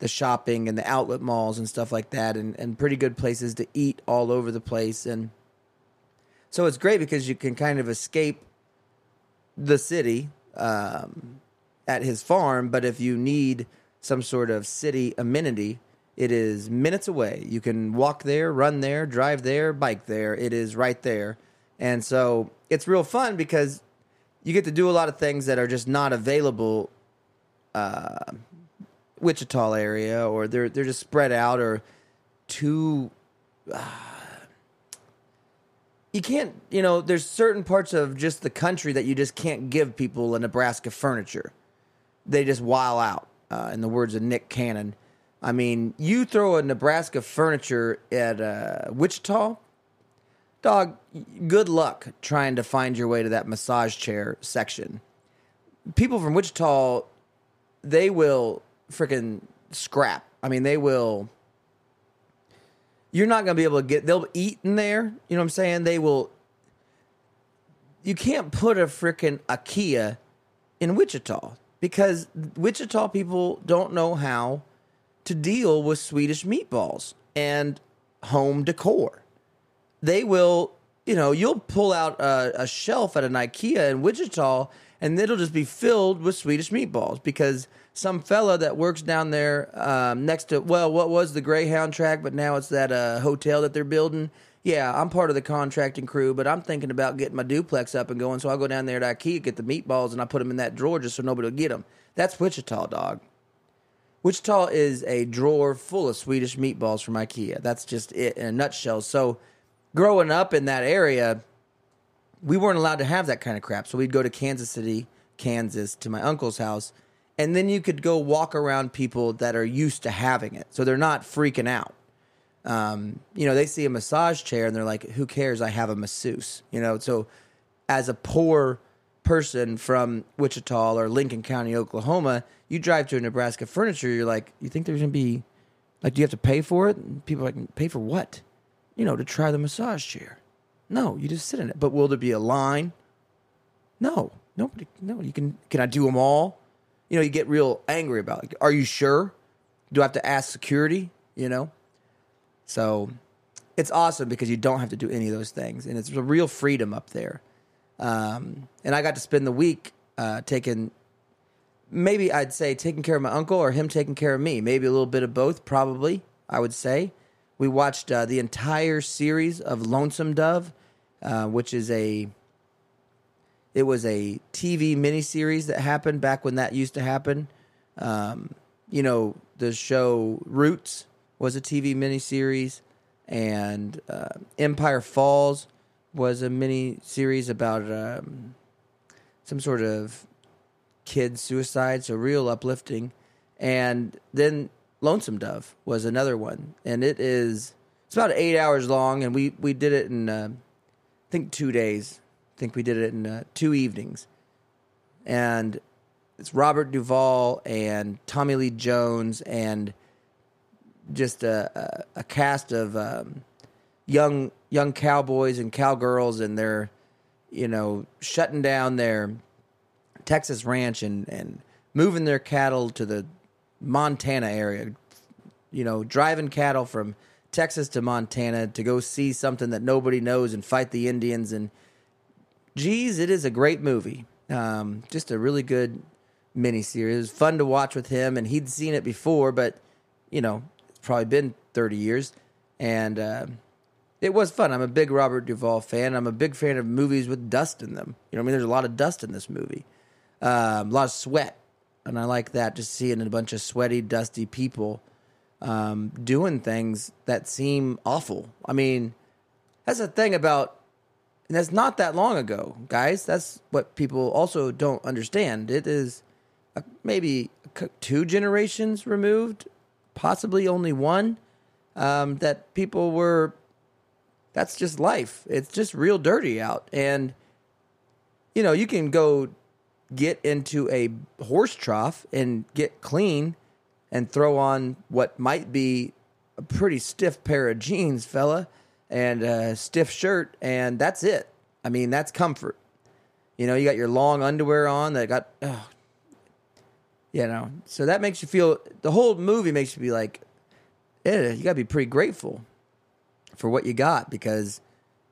the shopping and the outlet malls and stuff like that, and, and pretty good places to eat all over the place. And so it's great because you can kind of escape the city um, at his farm. But if you need some sort of city amenity, It is minutes away. You can walk there, run there, drive there, bike there. It is right there. And so it's real fun because you get to do a lot of things that are just not available uh, Wichita area or they're they're just spread out or too uh, you can't you know there's certain parts of just the country that you just can't give people a Nebraska furniture. They just wow out. Uh, in the words of Nick Cannon, I mean, you throw a Nebraska furniture at uh, Wichita, dog. Good luck trying to find your way to that massage chair section. People from Wichita, they will freaking scrap. I mean, they will. You're not going to be able to get. They'll eat in there. You know what I'm saying? They will. You can't put a freaking IKEA in Wichita because Wichita people don't know how to deal with Swedish meatballs and home decor. They will, you know, you'll pull out a, a shelf at an IKEA in Wichita and it'll just be filled with Swedish meatballs because some fella that works down there um, next to well, what was the Greyhound track, but now it's that uh, hotel that they're building. Yeah, I'm part of the contracting crew, but I'm thinking about getting my duplex up and going. So I'll go down there to IKEA, get the meatballs, and I put them in that drawer just so nobody will get them. That's Wichita, dog. Wichita is a drawer full of Swedish meatballs from IKEA. That's just it in a nutshell. So, growing up in that area, we weren't allowed to have that kind of crap. So we'd go to Kansas City, Kansas, to my uncle's house, and then you could go walk around people that are used to having it. So they're not freaking out. Um, you know, they see a massage chair and they're like, who cares? I have a masseuse. You know, so as a poor person from Wichita or Lincoln County, Oklahoma, you drive to a Nebraska furniture, you're like, you think there's going to be, like, do you have to pay for it? And people are like, pay for what? You know, to try the massage chair. No, you just sit in it. But will there be a line? No, nobody. No, you can. Can I do them all? You know, you get real angry about. it. Are you sure? Do I have to ask security? You know. So, it's awesome because you don't have to do any of those things, and it's a real freedom up there. Um, and I got to spend the week uh, taking, maybe I'd say taking care of my uncle or him taking care of me. Maybe a little bit of both, probably. I would say. We watched uh, the entire series of Lonesome Dove, uh, which is a it was a TV miniseries that happened back when that used to happen. Um, you know, the show Roots was a TV miniseries, and uh, Empire Falls was a mini series about um, some sort of kid suicide, so real uplifting. And then Lonesome Dove was another one, and it is it's about eight hours long, and we we did it in uh, I think two days. I think we did it in uh, two evenings, and it's Robert Duvall and Tommy Lee Jones and just a, a, a cast of um, young young cowboys and cowgirls, and they're you know shutting down their Texas ranch and and moving their cattle to the Montana area. You know, driving cattle from Texas to Montana to go see something that nobody knows and fight the Indians. And geez, it is a great movie. Um, just a really good miniseries. It was fun to watch with him, and he'd seen it before, but you know, probably been thirty years, and uh, it was fun. I'm a big Robert Duvall fan. I'm a big fan of movies with dust in them. You know, I mean, there's a lot of dust in this movie, um, a lot of sweat, and I like that. Just seeing a bunch of sweaty, dusty people um, doing things that seem awful. I mean, that's the thing about, and that's not that long ago, guys. That's what people also don't understand. It is maybe two generations removed, possibly only one, um, that people were. That's just life. It's just real dirty out, and you know you can go get into a horse trough and get clean and throw on what might be a pretty stiff pair of jeans, fella, and a stiff shirt, and that's it. I mean, that's comfort. You know, you got your long underwear on that got, oh, you know, so that makes you feel, the whole movie makes you be like, yeah, you got to be pretty grateful for what you got because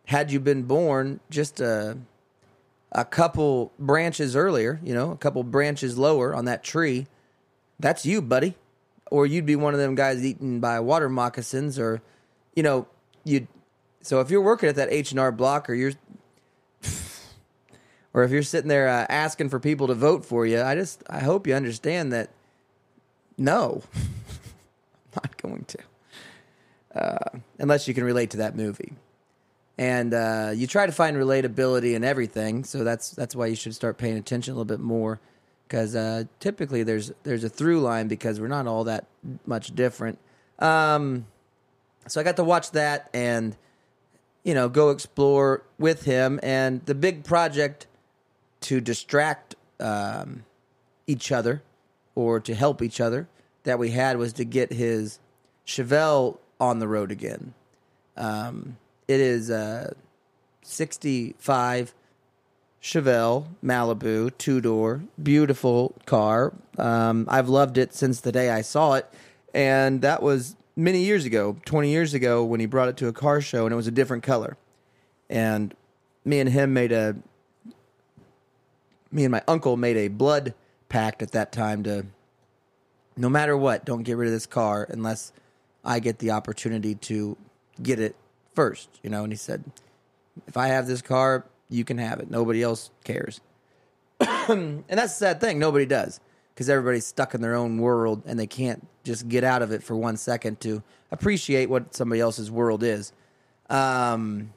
had you been born just a, a couple branches earlier, you know, a couple branches lower on that tree, that's you, buddy or you'd be one of them guys eaten by water moccasins, or you know, you'd. So if you're working at that H and R Block, or you're, or if you're sitting there uh, asking for people to vote for you, I just I hope you understand that. No, [LAUGHS] I'm not going to, uh, unless you can relate to that movie and uh, you try to find relatability in everything. So that's that's why you should start paying attention a little bit more, because uh, typically there's there's a through line because we're not all that much different. Um, so I got to watch that and you know go explore with him, and the big project to distract um, each other or to help each other that we had was to get his Chevelle on the road again. Um, it is a 65 Chevelle Malibu two door, beautiful car. Um, I've loved it since the day I saw it, and that was many years ago, 20 years ago, when he brought it to a car show, and it was a different color. And me and him made a, me and my uncle made a blood pact at that time to, no matter what, don't get rid of this car unless I get the opportunity to get it first, you know. And he said, if I have this car, you can have it. Nobody else cares. [COUGHS] and that's the sad thing. Nobody does because everybody's stuck in their own world and they can't just get out of it for one second to appreciate what somebody else's world is. Um,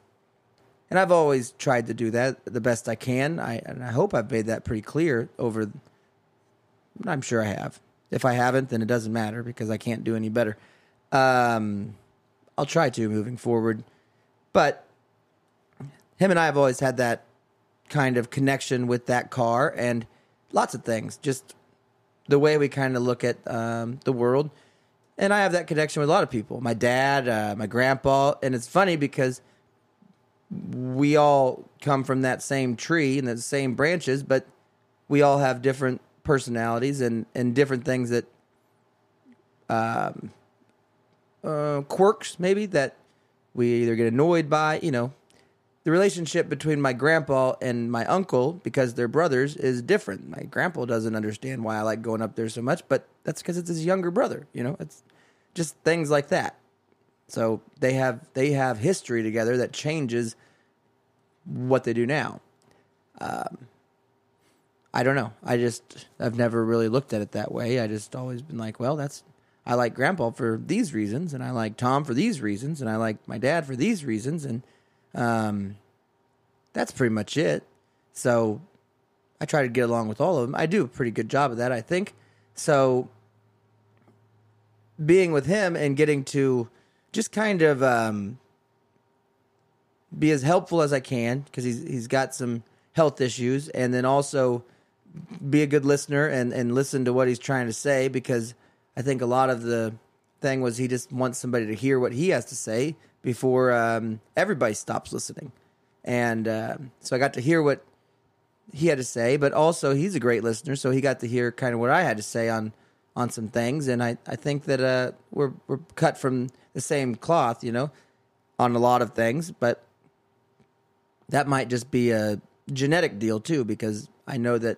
and I've always tried to do that the best I can. I and I hope I've made that pretty clear over. I'm sure I have. If I haven't, then it doesn't matter because I can't do any better. Um, I'll try to moving forward. But him and I have always had that kind of connection with that car and lots of things. Just the way we kind of look at um, the world. And I have that connection with a lot of people. My dad, uh, my grandpa, and it's funny because we all come from that same tree and the same branches, but we all have different personalities and, and different things that um, uh, quirks maybe that we either get annoyed by. You know, the relationship between my grandpa and my uncle because they're brothers is different. My grandpa doesn't understand why I like going up there so much, but that's because it's his younger brother. You know, it's just things like that. So they have they have history together that changes what they do now. Um, I don't know. I just I've never really looked at it that way. I just always been like, well, that's I like Grandpa for these reasons, and I like Tom for these reasons, and I like my dad for these reasons, and um, that's pretty much it. So I try to get along with all of them. I do a pretty good job of that, I think. So being with him and getting to just kind of um, be as helpful as I can because he's he's got some health issues, and then also be a good listener and and listen to what he's trying to say because I think a lot of the thing was he just wants somebody to hear what he has to say before um, everybody stops listening. And uh, so I got to hear what he had to say, but also he's a great listener, so he got to hear kind of what I had to say on on some things. And I, I think that uh, we're we're cut from the same cloth, you know, on a lot of things. But that might just be a genetic deal too, because I know that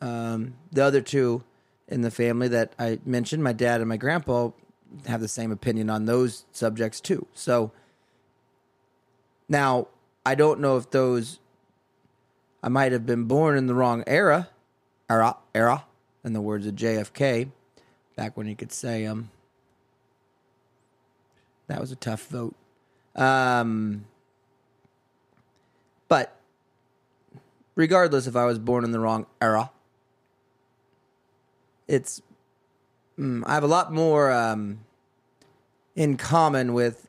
um, the other two in the family that I mentioned, my dad and my grandpa have the same opinion on those subjects too. So now I don't know if those I might have been born in the wrong era, era, era, in the words of JFK, back when he could say um that was a tough vote. Um but regardless if I was born in the wrong era, it's mm, I have a lot more um, in common with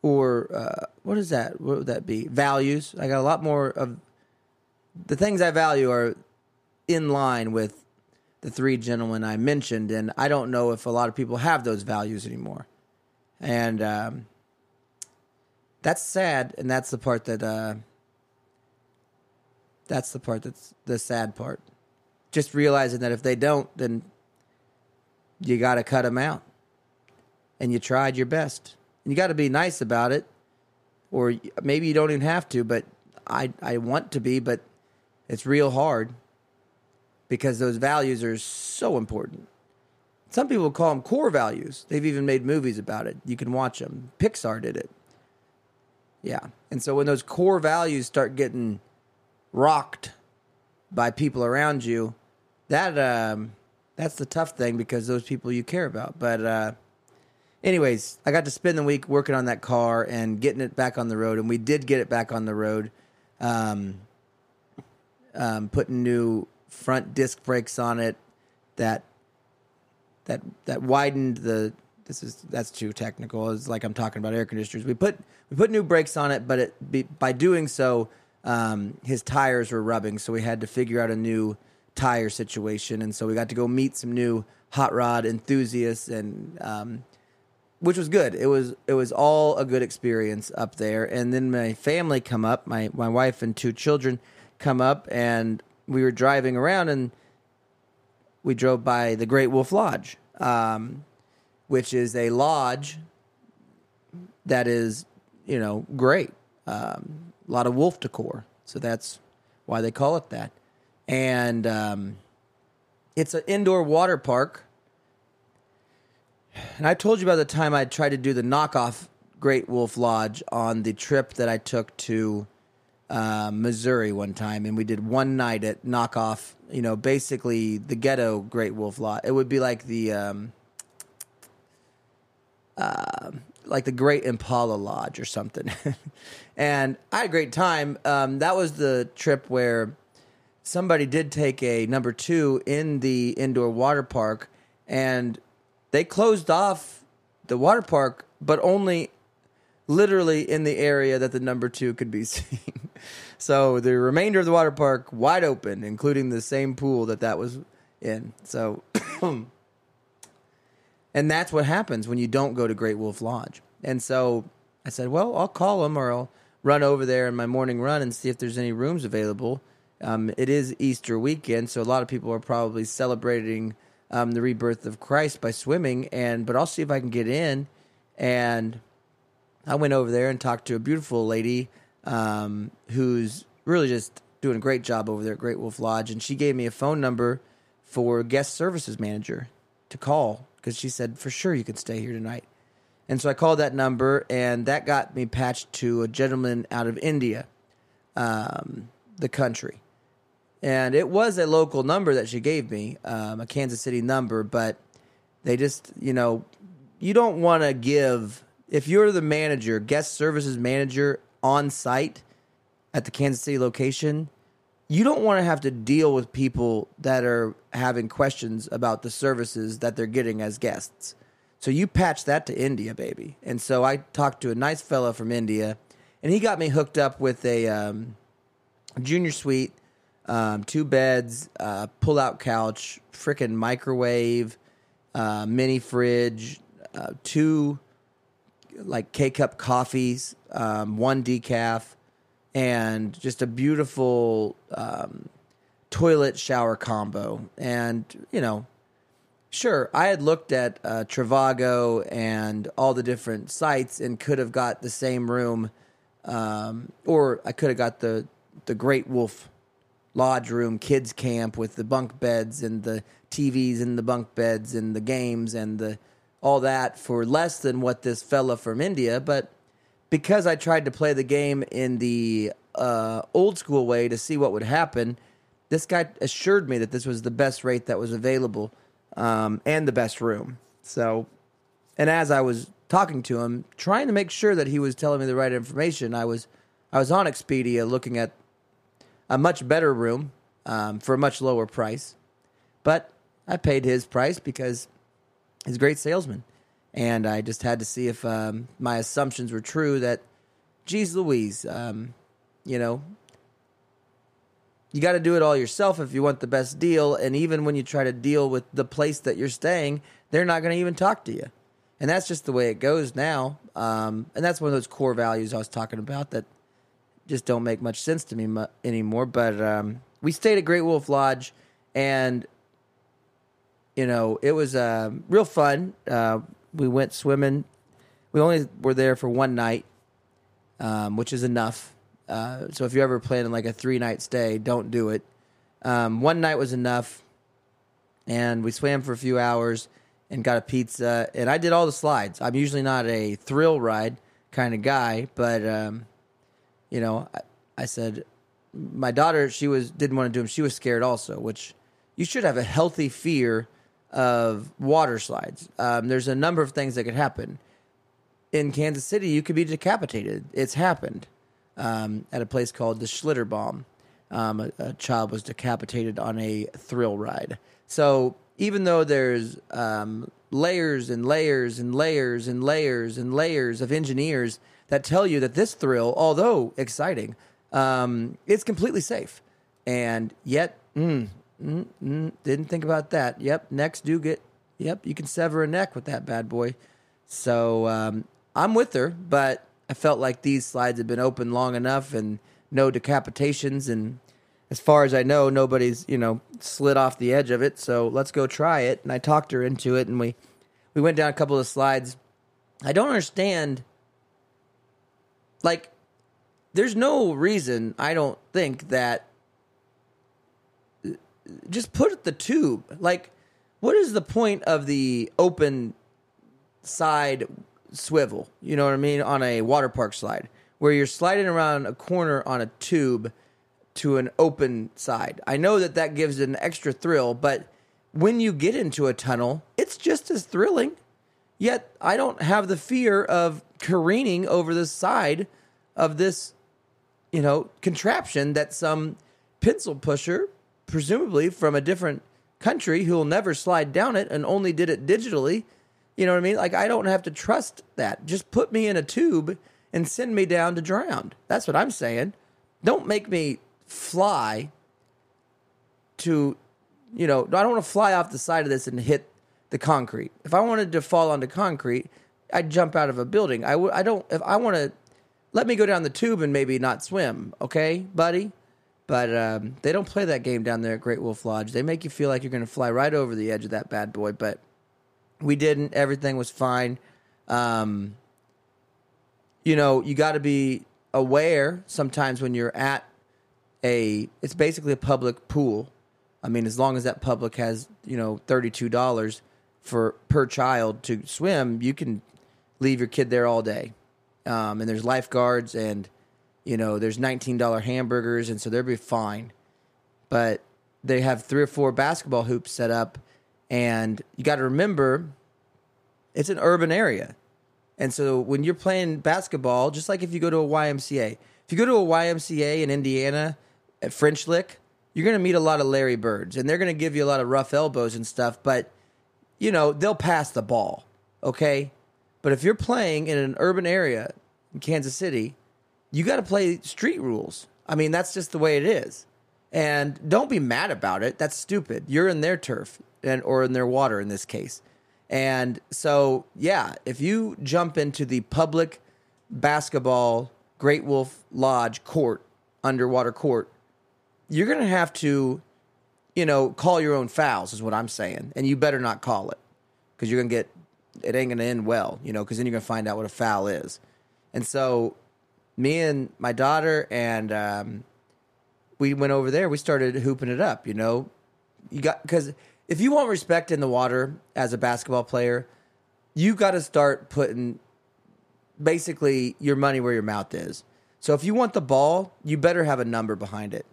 or uh, what is that? What would that be? Values. I got a lot more of the things I value are in line with the three gentlemen I mentioned, and I don't know if a lot of people have those values anymore, and um, that's sad. And that's the part that uh, that's the part that's the sad part just realizing that if they don't, then you got to cut them out. And you tried your best. And you got to be nice about it. Or maybe you don't even have to, but I, I want to be, but it's real hard. Because those values are so important. Some people call them core values. They've even made movies about it. You can watch them. Pixar did it. Yeah. And so when those core values start getting rocked by people around you, that um, that's the tough thing because those people you care about. But uh, anyways, I got to spend the week working on that car and getting it back on the road, and we did get it back on the road. Um, um, putting new front disc brakes on it that that that widened the this is that's too technical. It's like I'm talking about air conditioners. We put we put new brakes on it, but it be, by doing so, um, his tires were rubbing, so we had to figure out a new tire situation, and so we got to go meet some new hot rod enthusiasts, and um, which was good. It was it was all a good experience up there, and then my family come up, my my wife and two children come up, and we were driving around, and we drove by the Great Wolf Lodge. Um, which is a lodge that is, you know, great. Um, a lot of wolf decor, so that's why they call it that. And um, it's an indoor water park. And I told you about the time I tried to do the knockoff Great Wolf Lodge on the trip that I took to uh, Missouri one time, and we did one night at knockoff. You know, basically the ghetto Great Wolf Lodge. It would be like the um, uh, like the Great Impala Lodge or something. [LAUGHS] and I had a great time. Um, that was the trip where somebody did take a number two in the indoor water park, and they closed off the water park, but only literally in the area that the number two could be [LAUGHS] seen. so the remainder of the water park wide open, including the same pool that that was in. So. [CLEARS THROAT] And that's what happens when you don't go to Great Wolf Lodge. And so I said, well, I'll call them or I'll run over there in my morning run and see if there's any rooms available. Um, it is Easter weekend, so a lot of people are probably celebrating um, the rebirth of Christ by swimming. And but I'll see if I can get in. And I went over there and talked to a beautiful lady um, who's really just doing a great job over there at Great Wolf Lodge. And she gave me a phone number for guest services manager to call because she said for sure you could stay here tonight. And so I called that number, and that got me patched to a gentleman out of India, um, the country. And it was a local number that she gave me, um, a Kansas City number, but they just, you know, you don't want to give, if you're the manager, guest services manager on site at the Kansas City location, you don't want to have to deal with people that are having questions about the services that they're getting as guests. So you patch that to India, baby. And so I talked to a nice fellow from India, and he got me hooked up with a um, junior suite, um, two beds, uh, pull-out couch, freaking microwave, uh, mini fridge, uh, two like K cup coffees, um, one decaf and just a beautiful um, toilet shower combo. And, you know, sure, I had looked at uh, Trivago and all the different sites and could have got the same room, um, or I could have got the, the Great Wolf Lodge room, kids camp with the bunk beds and the TVs in the bunk beds and the games and the all that for less than what this fella from India, but because I tried to play the game in the uh, old school way to see what would happen, this guy assured me that this was the best rate that was available um, and the best room. So, and as I was talking to him, trying to make sure that he was telling me the right information, I was I was on Expedia looking at a much better room um, for a much lower price, but I paid his price because he's a great salesman and I just had to see if um, my assumptions were true. That, geez, Louise, um, you know, you got to do it all yourself if you want the best deal. And even when you try to deal with the place that you're staying, they're not going to even talk to you. And that's just the way it goes now. Um, and that's one of those core values I was talking about that just don't make much sense to me mu- anymore. But um, we stayed at Great Wolf Lodge, and you know it was uh, real fun. Uh, we went swimming. We only were there for one night, um, which is enough. Uh, so if you're ever planning like a three night stay, don't do it. Um, one night was enough, and we swam for a few hours and got a pizza. And I did all the slides. I'm usually not a thrill ride kind of guy, but um, you know, I, I said my daughter she was didn't want to do them. She was scared also, which you should have a healthy fear of water slides. Um, there's a number of things that could happen. In Kansas City, you could be decapitated. It's happened um, at a place called the Schlitterbahn. Um, a, a child was decapitated on a thrill ride. So even though there's um, layers and layers and layers and layers and layers of engineers that tell you that this thrill, although exciting, um, it's completely safe. And yet, mm, mm, mm, didn't think about that. Yep, necks do get. Yep, you can sever a neck with that bad boy. So um, I'm with her, but I felt like these slides had been open long enough and no decapitations. And as far as I know, nobody's you know slid off the edge of it. So let's go try it. And I talked her into it, and we we went down a couple of slides. I don't understand. Like, there's no reason I don't think that just put the tube. Like, what is the point of the open side swivel? You know what I mean? On a water park slide, where you're sliding around a corner on a tube to an open side. I know that that gives an extra thrill, but when you get into a tunnel, it's just as thrilling. Yet I don't have the fear of careening over the side of this, you know, contraption that some pencil pusher presumably from a different country who will never slide down it and only did it digitally. You know what I mean? Like I don't have to trust that. Just put me in a tube and send me down to drown. That's what I'm saying. Don't make me fly to you know, I don't want to fly off the side of this and hit the concrete. If I wanted to fall onto concrete, I'd jump out of a building. I would I don't if I want to let me go down the tube and maybe not swim, okay, buddy? But um, they don't play that game down there at Great Wolf Lodge. They make you feel like you're going to fly right over the edge of that bad boy, but we didn't. Everything was fine. Um, you know, you got to be aware sometimes when you're at a. It's basically a public pool. I mean, as long as that public has you know thirty two dollars for per child to swim, you can leave your kid there all day. Um, and there's lifeguards and you know, there's $19 hamburgers, and so they'll be fine. But they have three or four basketball hoops set up, and you got to remember it's an urban area. And so when you're playing basketball, just like if you go to a YMCA, if you go to a YMCA in Indiana at French Lick, you're going to meet a lot of Larry Birds, and they're going to give you a lot of rough elbows and stuff, but, you know, they'll pass the ball, okay? But if you're playing in an urban area in Kansas City, you got to play street rules. I mean, that's just the way it is. And don't be mad about it. That's stupid. You're in their turf and or in their water in this case. And so, yeah, if you jump into the public basketball Great Wolf Lodge court, underwater court, you're going to have to, you know, call your own fouls, is what I'm saying. And you better not call it because you're going to get, it ain't going to end well, you know, because then you're going to find out what a foul is. And so me and my daughter and um, we went over there. We started hooping it up. You know, you got because if you want respect in the water as a basketball player, you got to start putting basically your money where your mouth is. So if you want the ball, you better have a number behind it.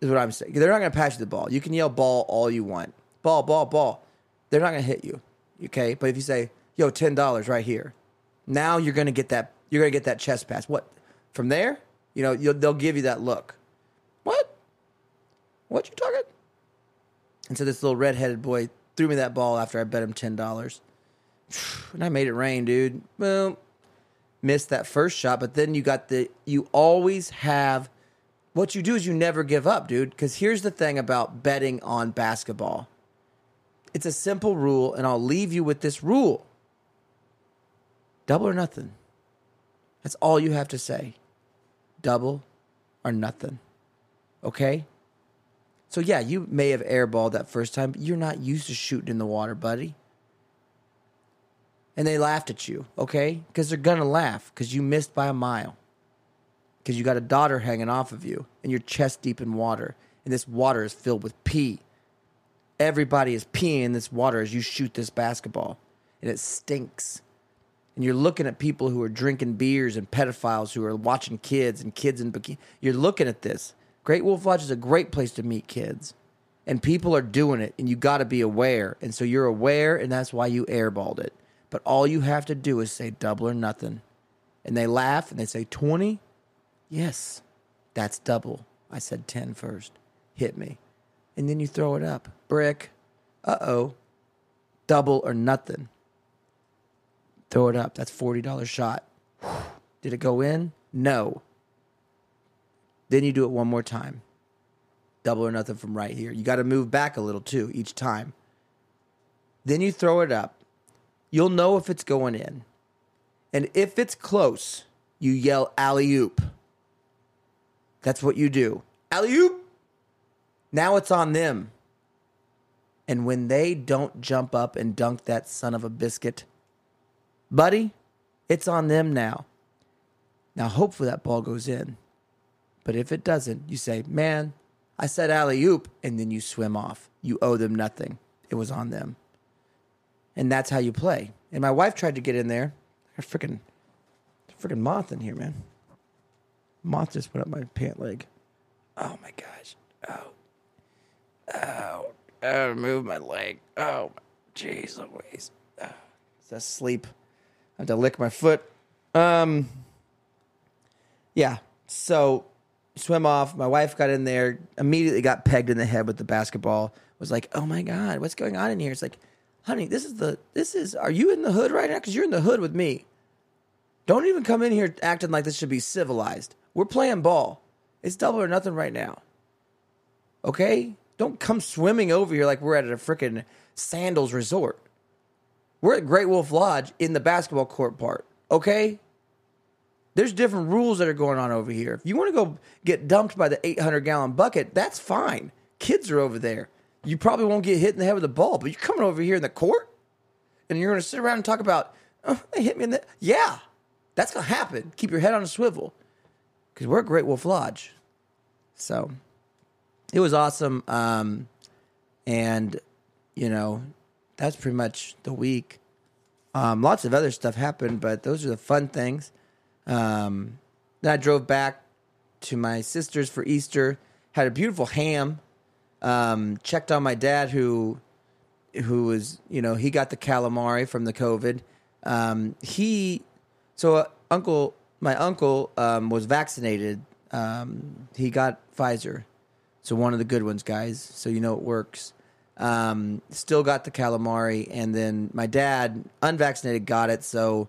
Is what I'm saying. They're not going to pass you the ball. You can yell ball all you want. Ball, ball, ball. They're not going to hit you. Okay? But if you say, "Yo, $10 right here." Now you're going to get that you're going to get that chest pass. What? From there, you know, they'll give you that look. What? What you talking? And so this little redheaded boy threw me that ball after I bet him ten dollars, [SIGHS] and I made it rain, dude. Boom. Missed that first shot, but then you got the. You always have. What you do is you never give up, dude. Because here's the thing about betting on basketball. It's a simple rule, and I'll leave you with this rule. Double or nothing. That's all you have to say double, or nothing. Okay? So, yeah, you may have airballed that first time, but you're not used to shooting in the water, buddy. And they laughed at you, okay? Because they're going to laugh because you missed by a mile. Because you got a daughter hanging off of you and you're chest deep in water. and this water is filled with pee. Everybody is peeing in this water as you shoot this basketball, and it stinks. And you're looking at people who are drinking beers and pedophiles who are watching kids and kids in bikini. You're looking at this. Great Wolf Lodge is a great place to meet kids, and people are doing it, and you got to be aware. And so you're aware, and that's why you airballed it. But all you have to do is say double or nothing. And they laugh and they say 20. Yes, that's double. I said 10 first. Hit me. And then you throw it up. Brick. Uh oh. Double or nothing. Throw it up. That's $40 shot. [SIGHS] Did it go in? No. Then you do it one more time. Double or nothing from right here. You got to move back a little too each time. Then you throw it up. You'll know if it's going in. And if it's close, you yell alley oop. That's what you do. Alley oop. Now it's on them. And when they don't jump up and dunk that son of a biscuit, buddy, it's on them now. Now, hopefully that ball goes in. But if it doesn't, you say, man, I said alley oop, and then you swim off. You owe them nothing. It was on them. And that's how you play. And my wife tried to get in there. A freaking, freaking moth in here, man. Moth just went up my pant leg. Oh my gosh. Oh. Oh. Oh, move my leg. Oh, jeez Louise. Oh. It's asleep. I have to lick my foot. Um, yeah. So swim off. My wife got in there, immediately got pegged in the head with the basketball. Was like, oh my god, what's going on in here? It's like, honey, this is the this is. Are you in the hood right now? Because you're in the hood with me. Don't even come in here acting like this should be civilized. We're playing ball. It's double or nothing right now. Okay? Don't come swimming over here like we're at a freaking Sandals resort. We're at Great Wolf Lodge in the basketball court part. Okay? There's different rules that are going on over here. If you want to go get dumped by the 800 gallon bucket, that's fine. Kids are over there. You probably won't get hit in the head with a ball, but you're coming over here in the court and you're going to sit around and talk about, oh, they hit me in the. Yeah, that's going to happen. Keep your head on a swivel because we're at Great Wolf Lodge. So it was awesome. Um, and, you know, that's pretty much the week. Um, lots of other stuff happened, but those are the fun things. Um, then I drove back to my sister's for Easter. Had a beautiful ham. Um, checked on my dad, who who was you know he got the calamari from the COVID. Um, he so uh, uncle my uncle um, was vaccinated. Um, he got Pfizer, so one of the good ones, guys. So you know it works. Um, still got the calamari, and then my dad, unvaccinated, got it. So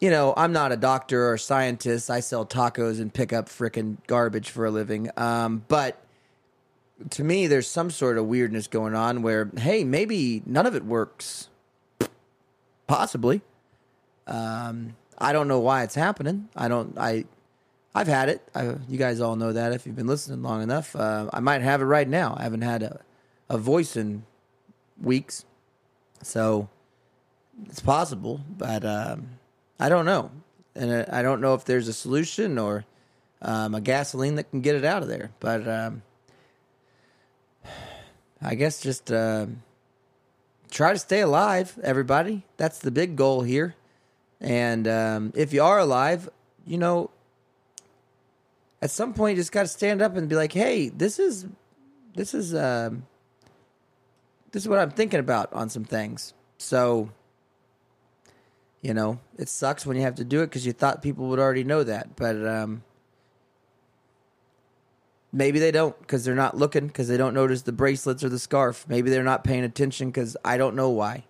you know, I'm not a doctor or scientist. I sell tacos and pick up frickin' garbage for a living. Um, but to me, there's some sort of weirdness going on where, hey, maybe none of it works. Possibly. Um, I don't know why it's happening. I don't. I. I've had it. I, you guys all know that if you've been listening long enough. Uh, I might have it right now. I haven't had a, a voice in weeks, so it's possible. But um, I don't know, and I don't know if there's a solution or um, a gasoline that can get it out of there. But um, I guess just uh, try to stay alive, everybody. That's the big goal here. And um, if you are alive, you know, at some point you just got to stand up and be like, "Hey, this is this is um, this is what I'm thinking about on some things." So you know, it sucks when you have to do it because you thought people would already know that, but um, maybe they don't because they're not looking because they don't notice the bracelets or the scarf. Maybe they're not paying attention because I don't know why.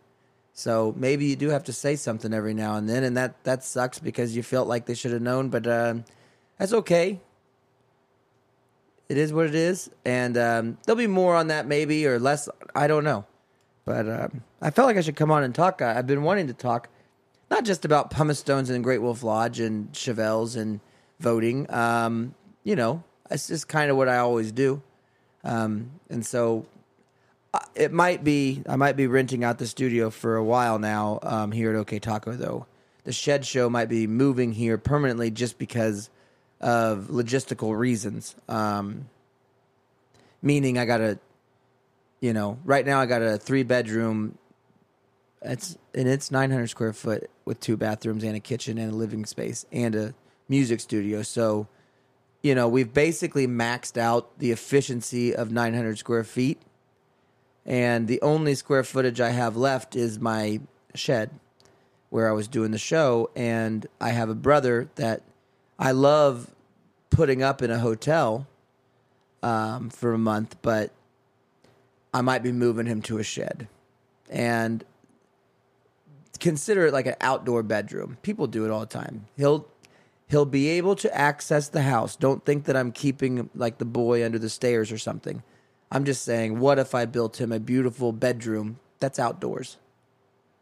So maybe you do have to say something every now and then, and that that sucks because you felt like they should have known, but um, that's okay. It is what it is, and um, there'll be more on that maybe or less. I don't know, but um, I felt like I should come on and talk. I, I've been wanting to talk not just about pumice stones and Great Wolf Lodge and Chevelles and voting. Um, you know, it's just kind of what I always do. Um, and so uh, it might be I might be renting out the studio for a while now um, here at OK Taco though. The Shed Show might be moving here permanently just because of logistical reasons. Um, meaning I got a, you know, right now I got a three bedroom. It's and it's 900 square foot with two bathrooms and a kitchen and a living space and a music studio. So, you know, we've basically maxed out the efficiency of 900 square feet, and the only square footage I have left is my shed where I was doing the show. And I have a brother that I love putting up in a hotel um, for a month, but I might be moving him to a shed. And consider it like an outdoor bedroom. People do it all the time. He'll he'll be able to access the house. Don't think that I'm keeping like the boy under the stairs or something. I'm just saying, what if I built him a beautiful bedroom that's outdoors?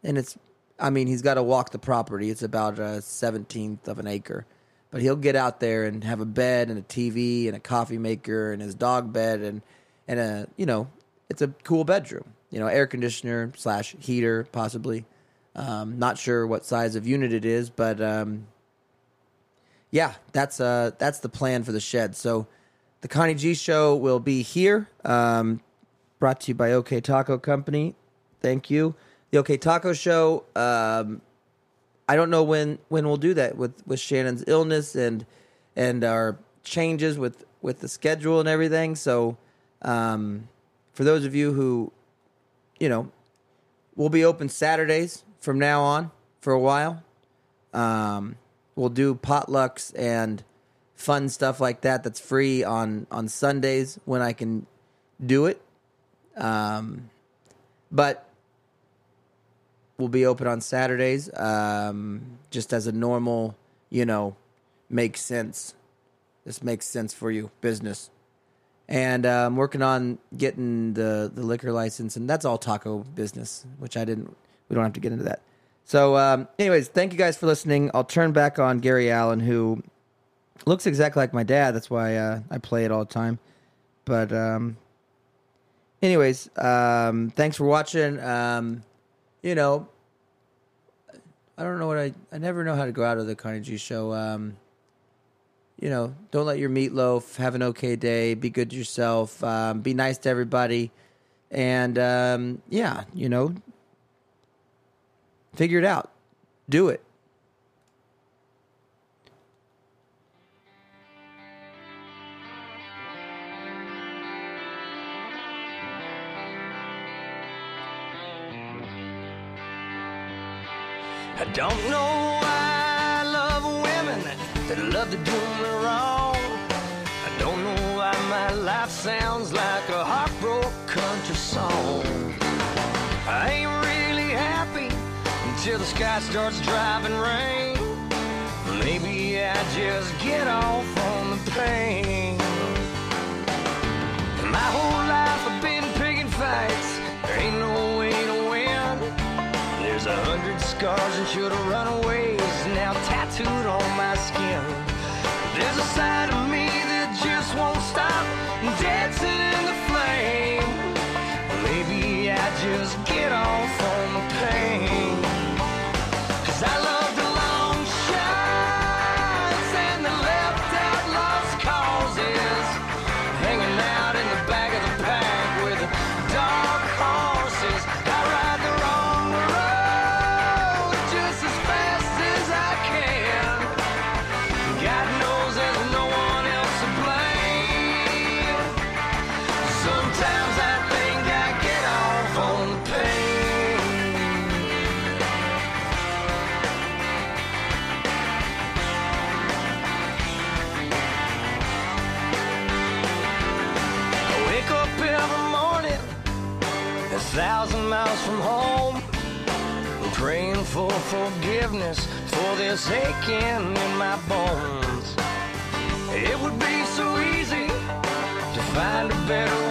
And it's I mean, he's got to walk the property. It's about a seventeenth of an acre, but he'll get out there and have a bed and a TV and a coffee maker and his dog bed and and a you know, it's a cool bedroom. You know, air conditioner slash heater possibly. Um, not sure what size of unit it is, but um, yeah, that's uh that's the plan for the shed. So the Connie G show will be here. Um, brought to you by OK Taco Company. Thank you the OK Taco Show. I don't know when when we'll do that with with Shannon's illness and and our changes with with the schedule and everything. So, um, for those of you who, you know, we'll be open Saturdays from now on for a while. Um, we'll do potlucks and fun stuff like that. That's free on on Sundays when I can do it. Um, but will be open on Saturdays, um, just as a normal, you know, makes sense. This makes sense for you, business. And uh, I'm working on getting the, the liquor license, and that's all taco business, which I didn't, we don't have to get into that. So, um, anyways, thank you guys for listening. I'll turn back on Gary Allan, who looks exactly like my dad. That's why uh, I play it all the time. But, um, anyways, um, thanks for watching. Um, you know, I don't know what I I never know how to go out of the Connie G show. Um, you know, don't let your meatloaf have an okay day. Be good to yourself. Um, be nice to everybody, and um, yeah, you know, figure it out. Do it. I don't know why I love women that love to do me wrong. I don't know why my life sounds like a heartbroken country song. I ain't really happy until the sky starts driving rain. Maybe I just get off on the pain. My whole scars and should have run away. is Now tattooed on my skin. There's a side of me that just won't stop this aching in my bones. It would be so easy to find a better